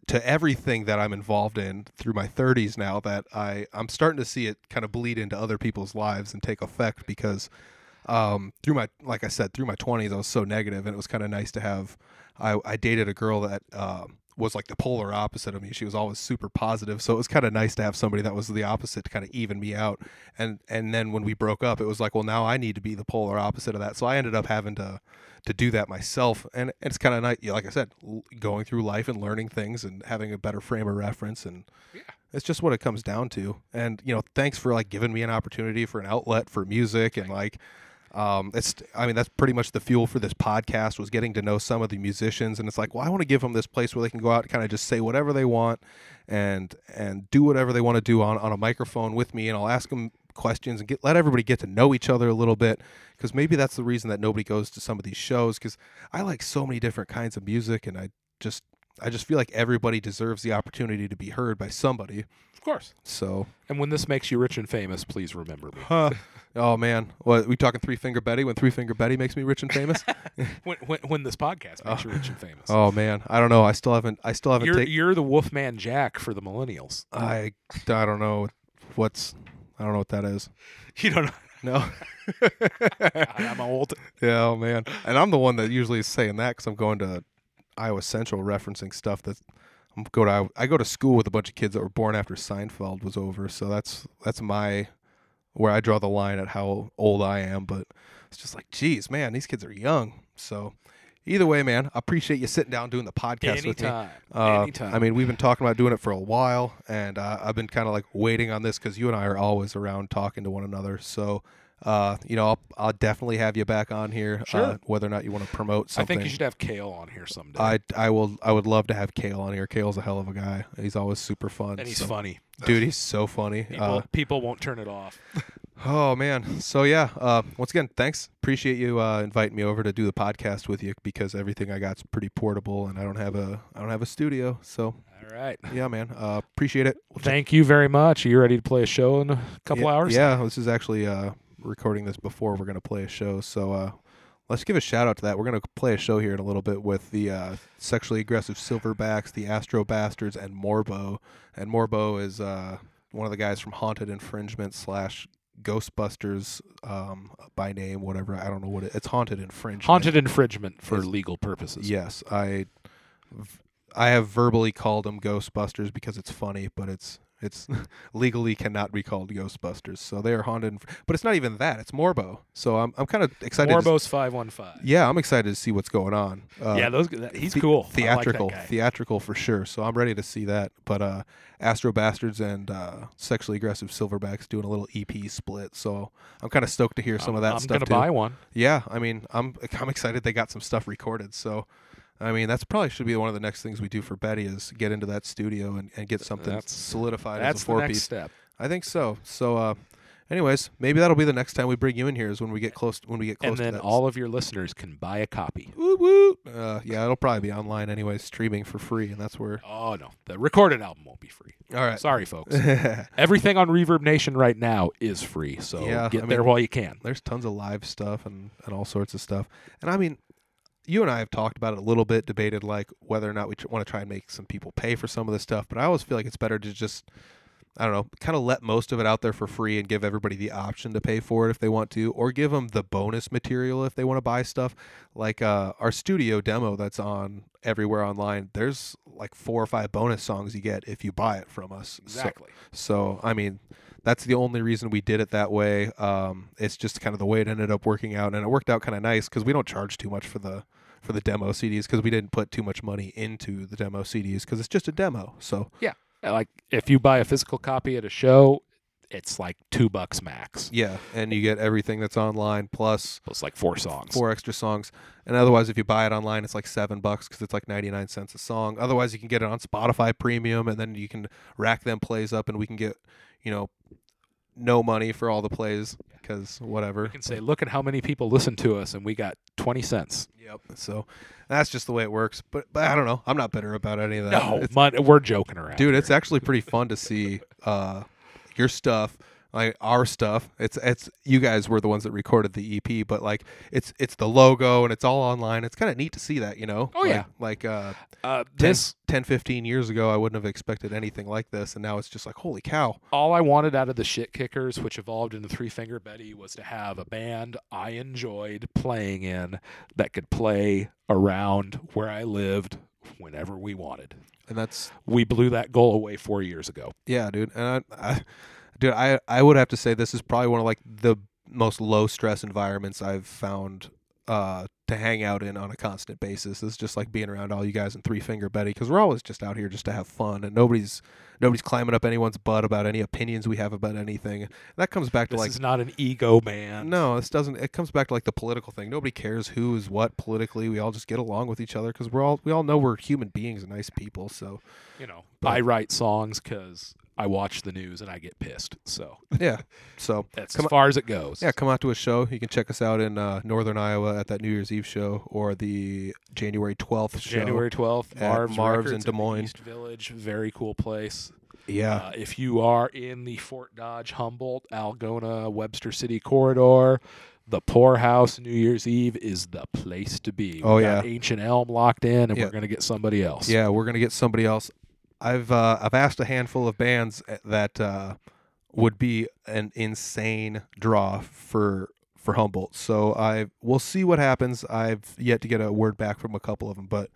to everything that I'm involved in through my 30s now that I I'm starting to see it kind of bleed into other people's lives and take effect because um, through my like I said through my 20s I was so negative and it was kind of nice to have I, I dated a girl that uh, was like the polar opposite of me. She was always super positive, so it was kind of nice to have somebody that was the opposite to kind of even me out. And and then when we broke up, it was like, well, now I need to be the polar opposite of that. So I ended up having to to do that myself, and it's kind of nice. Like I said, l- going through life and learning things and having a better frame of reference, and Yeah. it's just what it comes down to. And you know, thanks for like giving me an opportunity for an outlet for music and like. Um, it's I mean that's pretty much the fuel for this podcast was getting to know some of the musicians. And it's like well I want to give them this place where they can go out and kind of just say whatever they want and and do whatever they want to do on, on a microphone with me. And I'll ask them questions and get let everybody get to know each other a little bit because maybe that's the reason that nobody goes to some of these shows because I like so many different kinds of music and I just I just feel like everybody deserves the opportunity to be heard by somebody Of course. so And when this makes you rich and famous, please remember me. Huh. oh man, what we talking Three Finger Betty? When Three Finger Betty makes me rich and famous? when, when, when this podcast makes you rich and famous. oh man, I don't know. I still haven't. I still haven't you're, you're the Wolfman Jack for the millennials. I I don't know what's. I don't know what that is. You don't know. No. I'm old. yeah. Oh man. And I'm the one that usually is saying that because I'm going to Iowa Central referencing stuff that. I'm go to I go to school with a bunch of kids that were born after Seinfeld was over, so that's that's my where I draw the line at how old I am. But it's just like, geez, man, these kids are young. So either way, man, I appreciate you sitting down doing the podcast with me. Anytime. Uh, Anytime. I mean, we've been talking about doing it for a while, and uh, I've been kind of like waiting on this because you and I are always around talking to one another. So, uh, you know, I'll, I'll definitely have you back on here, uh, whether or not you want to promote something. I think you should have Kale on here someday. I, I will I would love to have Kale on here. Kale's a hell of a guy. He's always super fun. and he's so- funny. dude. He's so funny. People, Uh, people won't turn it off. Oh man. So yeah, uh, once again, thanks. Appreciate you uh, inviting me over to do the podcast with you because everything I got's pretty portable and I don't have a I don't have a studio. So All right. yeah, man. Uh, appreciate it. We'll check- Thank you very much. Are you ready to play a show in a couple yeah, hours? Yeah, this is actually uh, recording this before we're gonna play a show. So uh, let's give a shout out to that. We're gonna play a show here in a little bit with the uh, sexually aggressive silverbacks, the Astro Bastards, and Morbo. And Morbo is uh, one of the guys from Haunted Infringement slash Ghostbusters um, by name, whatever. I don't know what it, it's. Haunted Infringement. Haunted infringement for Is- legal purposes. Yes, I, I have verbally called them Ghostbusters because it's funny, but it's it's legally cannot be called Ghostbusters. So they are haunted, but it's not even that. It's Morbo. So I'm I'm kind of excited. to Morbo's five one five. yeah, I'm excited to see what's going on. Uh, Yeah, those he's the- cool. I like Theatrical, theatrical for sure. So I'm ready to see that. But uh, Astro Bastards and uh, sexually aggressive Silverbacks doing a little EP split. So I'm kind of stoked to hear some I'm, of that I'm stuff gonna too. buy one. Yeah, I mean, I'm I'm excited they got some stuff recorded. So, I mean, that's probably should be one of the next things we do for Betty is get into that studio and, and get something That's- solidified That's as a the four next piece. step. I think so. So, uh, anyways, maybe that'll be the next time we bring you in here is when we get close when we get close And then to that. all of your listeners can buy a copy. Woo woo. Uh, yeah, it'll probably be online anyways, streaming for free, and that's where. Oh no, the recorded album won't be free. All right. Sorry, folks. Everything on Reverb Nation right now is free, so Yeah, get I there mean- while you can. there's tons of live stuff and, and all sorts of stuff. And I mean, you and I have talked about it a little bit, debated like whether or not we want to try and make some people pay for some of this stuff. But I always feel like it's better to just, I don't know, kind of let most of it out there for free and give everybody the option to pay for it if they want to, or give them the bonus material if they want to buy stuff. Like uh, our studio demo that's on everywhere online. There's like four or five bonus songs you get if you buy it from us. So- Exactly. so I mean, that's the only reason we did it that way. Um, it's just kind of the way it ended up working out, and it worked out kind of nice because we don't charge too much for the for the demo CDs because we didn't put too much money into the demo CDs because it's just a demo. So Yeah, like if you buy a physical copy at a show, it's like two bucks max. yeah, and you get everything that's online plus it's like four songs. four extra songs. And otherwise, if you buy it online, it's like seven bucks because it's like ninety nine cents a song. Otherwise, you can get it on Spotify Premium, and then you can rack them plays up, and we can get you know no money for all the plays because whatever. You can say, look at how many people listen to us, and we got twenty cents. Yep. So that's just the way it works. But but I don't know. I'm not bitter about any of that. No, It's- we're joking around, dude, here. it's actually pretty fun to see uh, your stuff like our stuff. It's it's you guys were the ones that recorded the EP, but like it's it's the logo and it's all online. It's kind of neat to see that, you know. Oh, Like- yeah. like uh, Uh, 10, this 10, 15 years ago, I wouldn't have expected anything like this, and now it's just like holy cow. all I wanted out of the shit kickers, which evolved into Three Finger Betty, was to have a band I enjoyed playing in that could play around where I lived whenever we wanted. And that's We blew that goal away four years ago. Yeah, dude. And I, I dude, I I would have to say this is probably one of like the most low stress environments I've found uh to hang out in on a constant basis. It's just like being around all you guys in Three Finger Betty because we're always just out here just to have fun and nobody's nobody's climbing up anyone's butt about any opinions we have about anything. that comes back to This like this is not an ego man. no, this doesn't. It comes back to like the political thing. Nobody cares who is what politically. We all just get along with each other because we're all we all know we're human beings and nice people. So You know, But- I write songs because I watch the news and I get pissed. So yeah, so that's Come as far as it goes. Yeah, come out to a show. You can check us out in uh, Northern Iowa at that New Year's Eve show or the January 12th show. January 12th, at Marv's, Marv's in Des Moines. East Village. Very cool place. Yeah. Uh, if you are in the Fort Dodge, Humboldt, Algona, Webster City corridor, the Poorhouse New Year's Eve is the place to be. Oh, got yeah. Ancient Elm locked in, and Yeah. we're gonna get somebody else. yeah, we're gonna get somebody else. I've uh, I've asked a handful of bands uh, that uh, would be an insane draw for for Humboldt. So I we'll see what happens. I've yet to get a word back from a couple of them, but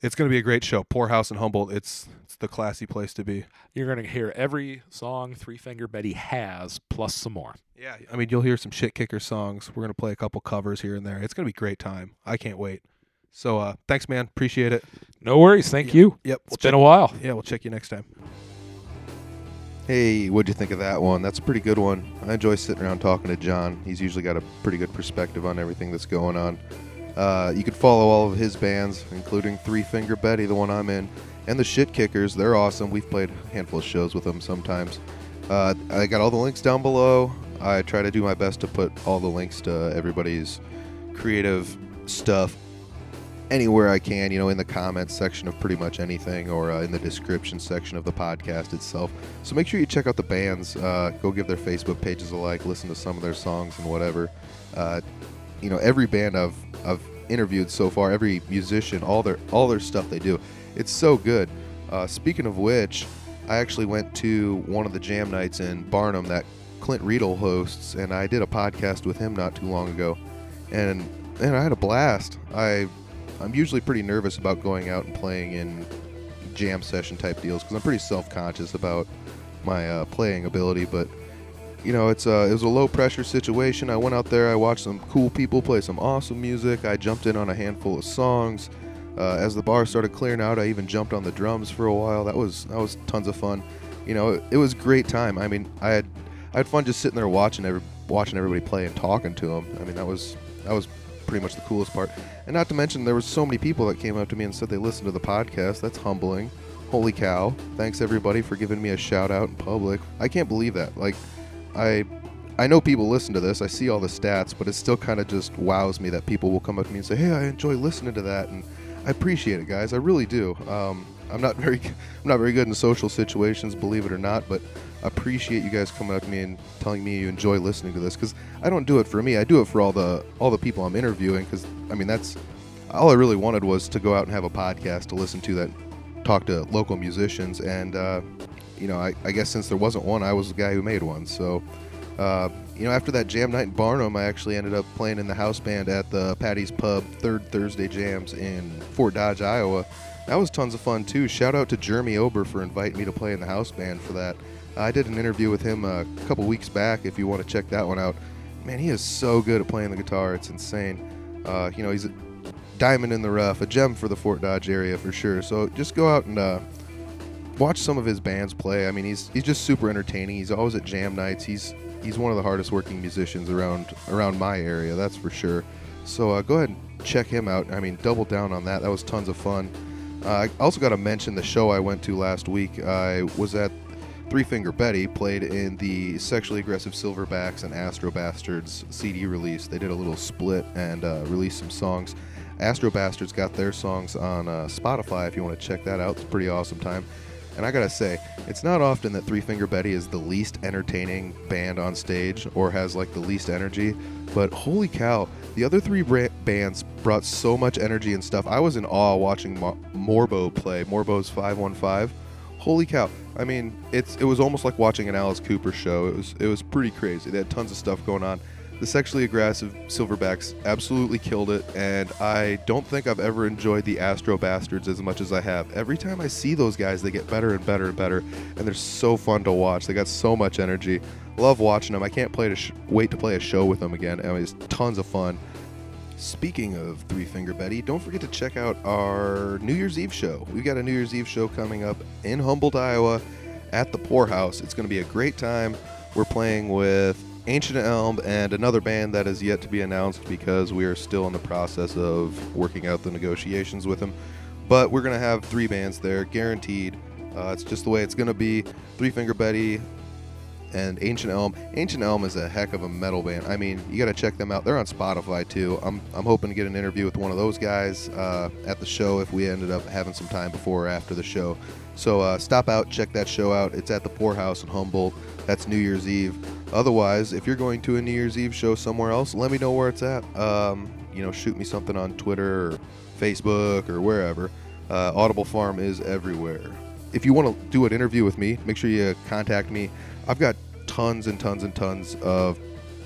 it's going to be a great show. Poorhouse and Humboldt. It's it's the classy place to be. You're gonna hear every song Three Finger Betty has, plus some more. Yeah, I mean you'll hear some shit kicker songs. We're gonna play a couple covers here and there. It's gonna be a great time. I can't wait. So uh, thanks, man. Appreciate it. No worries. Thank Yeah. you. Yep. It's been a while. yeah, we'll check you next time. Hey, what'd you think of that one? That's a pretty good one. I enjoy sitting around talking to John. He's usually got a pretty good perspective on everything that's going on. Uh, you could follow all of his bands, including Three Finger Betty, the one I'm in, and the Shit Kickers. They're awesome. We've played a handful of shows with them sometimes. Uh, I got all the links down below. I try to do my best to put all the links to everybody's creative stuff anywhere I can, you know, in the comments section of pretty much anything or uh, in the description section of the podcast itself. So make sure you check out the bands. Uh, go give their Facebook pages a like, listen to some of their songs and whatever. Uh, you know, every band I've I've interviewed so far, every musician, all their all their stuff they do, it's so good. Uh, speaking of which, I actually went to one of the jam nights in Barnum that Clint Riedel hosts, and I did a podcast with him not too long ago, and and I had a blast. I I'm usually pretty nervous about going out and playing in jam session type deals because I'm pretty self conscious about my uh, playing ability. But you know, it's uh, it was a low pressure situation. I went out there, I watched some cool people play some awesome music. I jumped in on a handful of songs. Uh, as the bar started clearing out, I even jumped on the drums for a while. That was that was tons of fun. You know, it, it was great time. I mean, I had I had fun just sitting there watching every watching everybody play and talking to them. I mean, that was that was pretty much the coolest part. And not to mention, there was so many people that came up to me and said they listened to the podcast. That's humbling. Holy cow! Thanks everybody for giving me a shout out in public. I can't believe that. Like, I I know people listen to this. I see all the stats, but it still kind of just wows me that people will come up to me and say, "Hey, I enjoy listening to that," and I appreciate it, guys. I really do. Um, I'm not very I'm not very good in social situations, believe it or not, but I appreciate you guys coming up to me and telling me you enjoy listening to this because I don't do it for me. I do it for all the all the people I'm interviewing because I mean that's all I really wanted was to go out and have a podcast to listen to that talk to local musicians and uh, you know I, I guess since there wasn't one I was the guy who made one so uh, you know after that jam night in Barnum I actually ended up playing in the house band at the Patty's Pub third Thursday jams in Fort Dodge Iowa that was tons of fun too shout out to Jeremy Ober for inviting me to play in the house band for that I did an interview with him a couple weeks back if you want to check that one out man he is so good at playing the guitar it's insane uh, you know he's a diamond in the rough, a gem for the Fort Dodge area for sure. So just go out and uh, watch some of his bands play. I mean, he's he's just super entertaining. He's always at jam nights. He's he's one of the hardest working musicians around around my area, that's for sure. So uh, go ahead and check him out. I mean, double down on that. That was tons of fun. Uh, I also got to mention the show I went to last week. I was at Three Finger Betty, played in the Sexually Aggressive Silverbacks and Astro Bastards CD release. They did a little split and uh, released some songs. Astro Bastards got their songs on uh, Spotify if you want to check that out. It's a pretty awesome time. And I gotta say, it's not often that Three Finger Betty is the least entertaining band on stage or has like the least energy. But holy cow, the other three bra- bands brought so much energy and stuff. I was in awe watching Mo- Morbo play, Morbo's 515. Holy cow! I mean, it's it was almost like watching an Alice Cooper show. It was it was pretty crazy. They had tons of stuff going on. The sexually aggressive Silverbacks absolutely killed it, and I don't think I've ever enjoyed the Astro Bastards as much as I have. Every time I see those guys, they get better and better and better, and they're so fun to watch. They got so much energy. Love watching them. I can't play to sh- wait to play a show with them again. I mean, it's tons of fun. Speaking of Three Finger Betty, don't forget to check out our New Year's Eve show. We've got a New Year's Eve show coming up in Humboldt, Iowa at the Poorhouse. It's going to be a great time. We're playing with Ancient Elm and another band that is yet to be announced because we are still in the process of working out the negotiations with them. But we're going to have three bands there, guaranteed. Uh, it's just the way it's going to be. Three Finger Betty, and Ancient Elm. Ancient Elm is a heck of a metal band. I mean, you got to check them out. They're on Spotify too. I'm, I'm hoping to get an interview with one of those guys uh, at the show if we ended up having some time before or after the show. So uh, stop out, check that show out. It's at the Poorhouse in Humboldt. That's New Year's Eve. Otherwise, if you're going to a New Year's Eve show somewhere else, let me know where it's at. Um, you know, shoot me something on Twitter or Facebook or wherever. Uh, Audible Farm is everywhere. If you want to do an interview with me, make sure you contact me. I've got tons and tons and tons of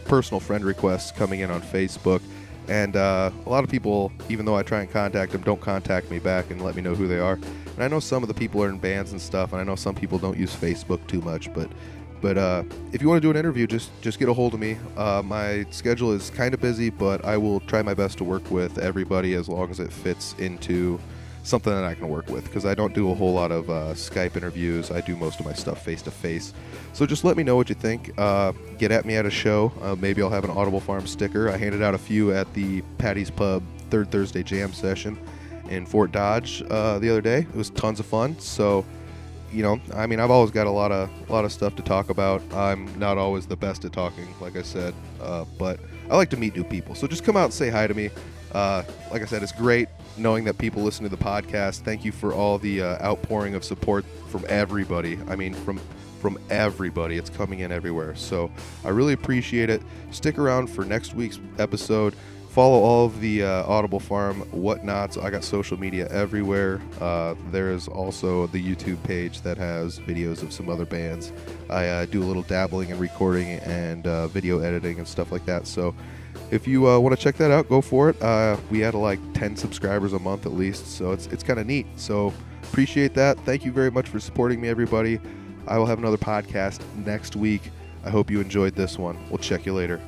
personal friend requests coming in on Facebook. And uh, a lot of people, even though I try and contact them, don't contact me back and let me know who they are. And I know some of the people are in bands and stuff, and I know some people don't use Facebook too much. But, but uh, if you want to do an interview, just just get a hold of me. Uh, my schedule is kind of busy, but I will try my best to work with everybody as long as it fits into something that I can work with because I don't do a whole lot of uh, Skype interviews. I do most of my stuff face to face. So just let me know what you think. Uh, get at me at a show. Uh, maybe I'll have an Audible Farm sticker. I handed out a few at the Patty's Pub third Thursday jam session in Fort Dodge uh, the other day. It was tons of fun. So, you know, I mean, I've always got a lot of a lot of stuff to talk about. I'm not always the best at talking, like I said, uh, but I like to meet new people. So just come out and say hi to me. Uh, like I said, it's great knowing that people listen to the podcast. Thank you for all the uh, outpouring of support from everybody. I mean, from from everybody. It's coming in everywhere. So I really appreciate it. Stick around for next week's episode. Follow all of the uh, Audible Farm whatnots. I got social media everywhere. Uh, there is also the YouTube page that has videos of some other bands. I uh, do a little dabbling and recording and uh, video editing and stuff like that. So if you uh, want to check that out, go for it. Uh, we had like 10 subscribers a month at least, so it's it's kind of neat. So appreciate that. Thank you very much for supporting me, everybody. I will have another podcast next week. I hope you enjoyed this one. We'll check you later.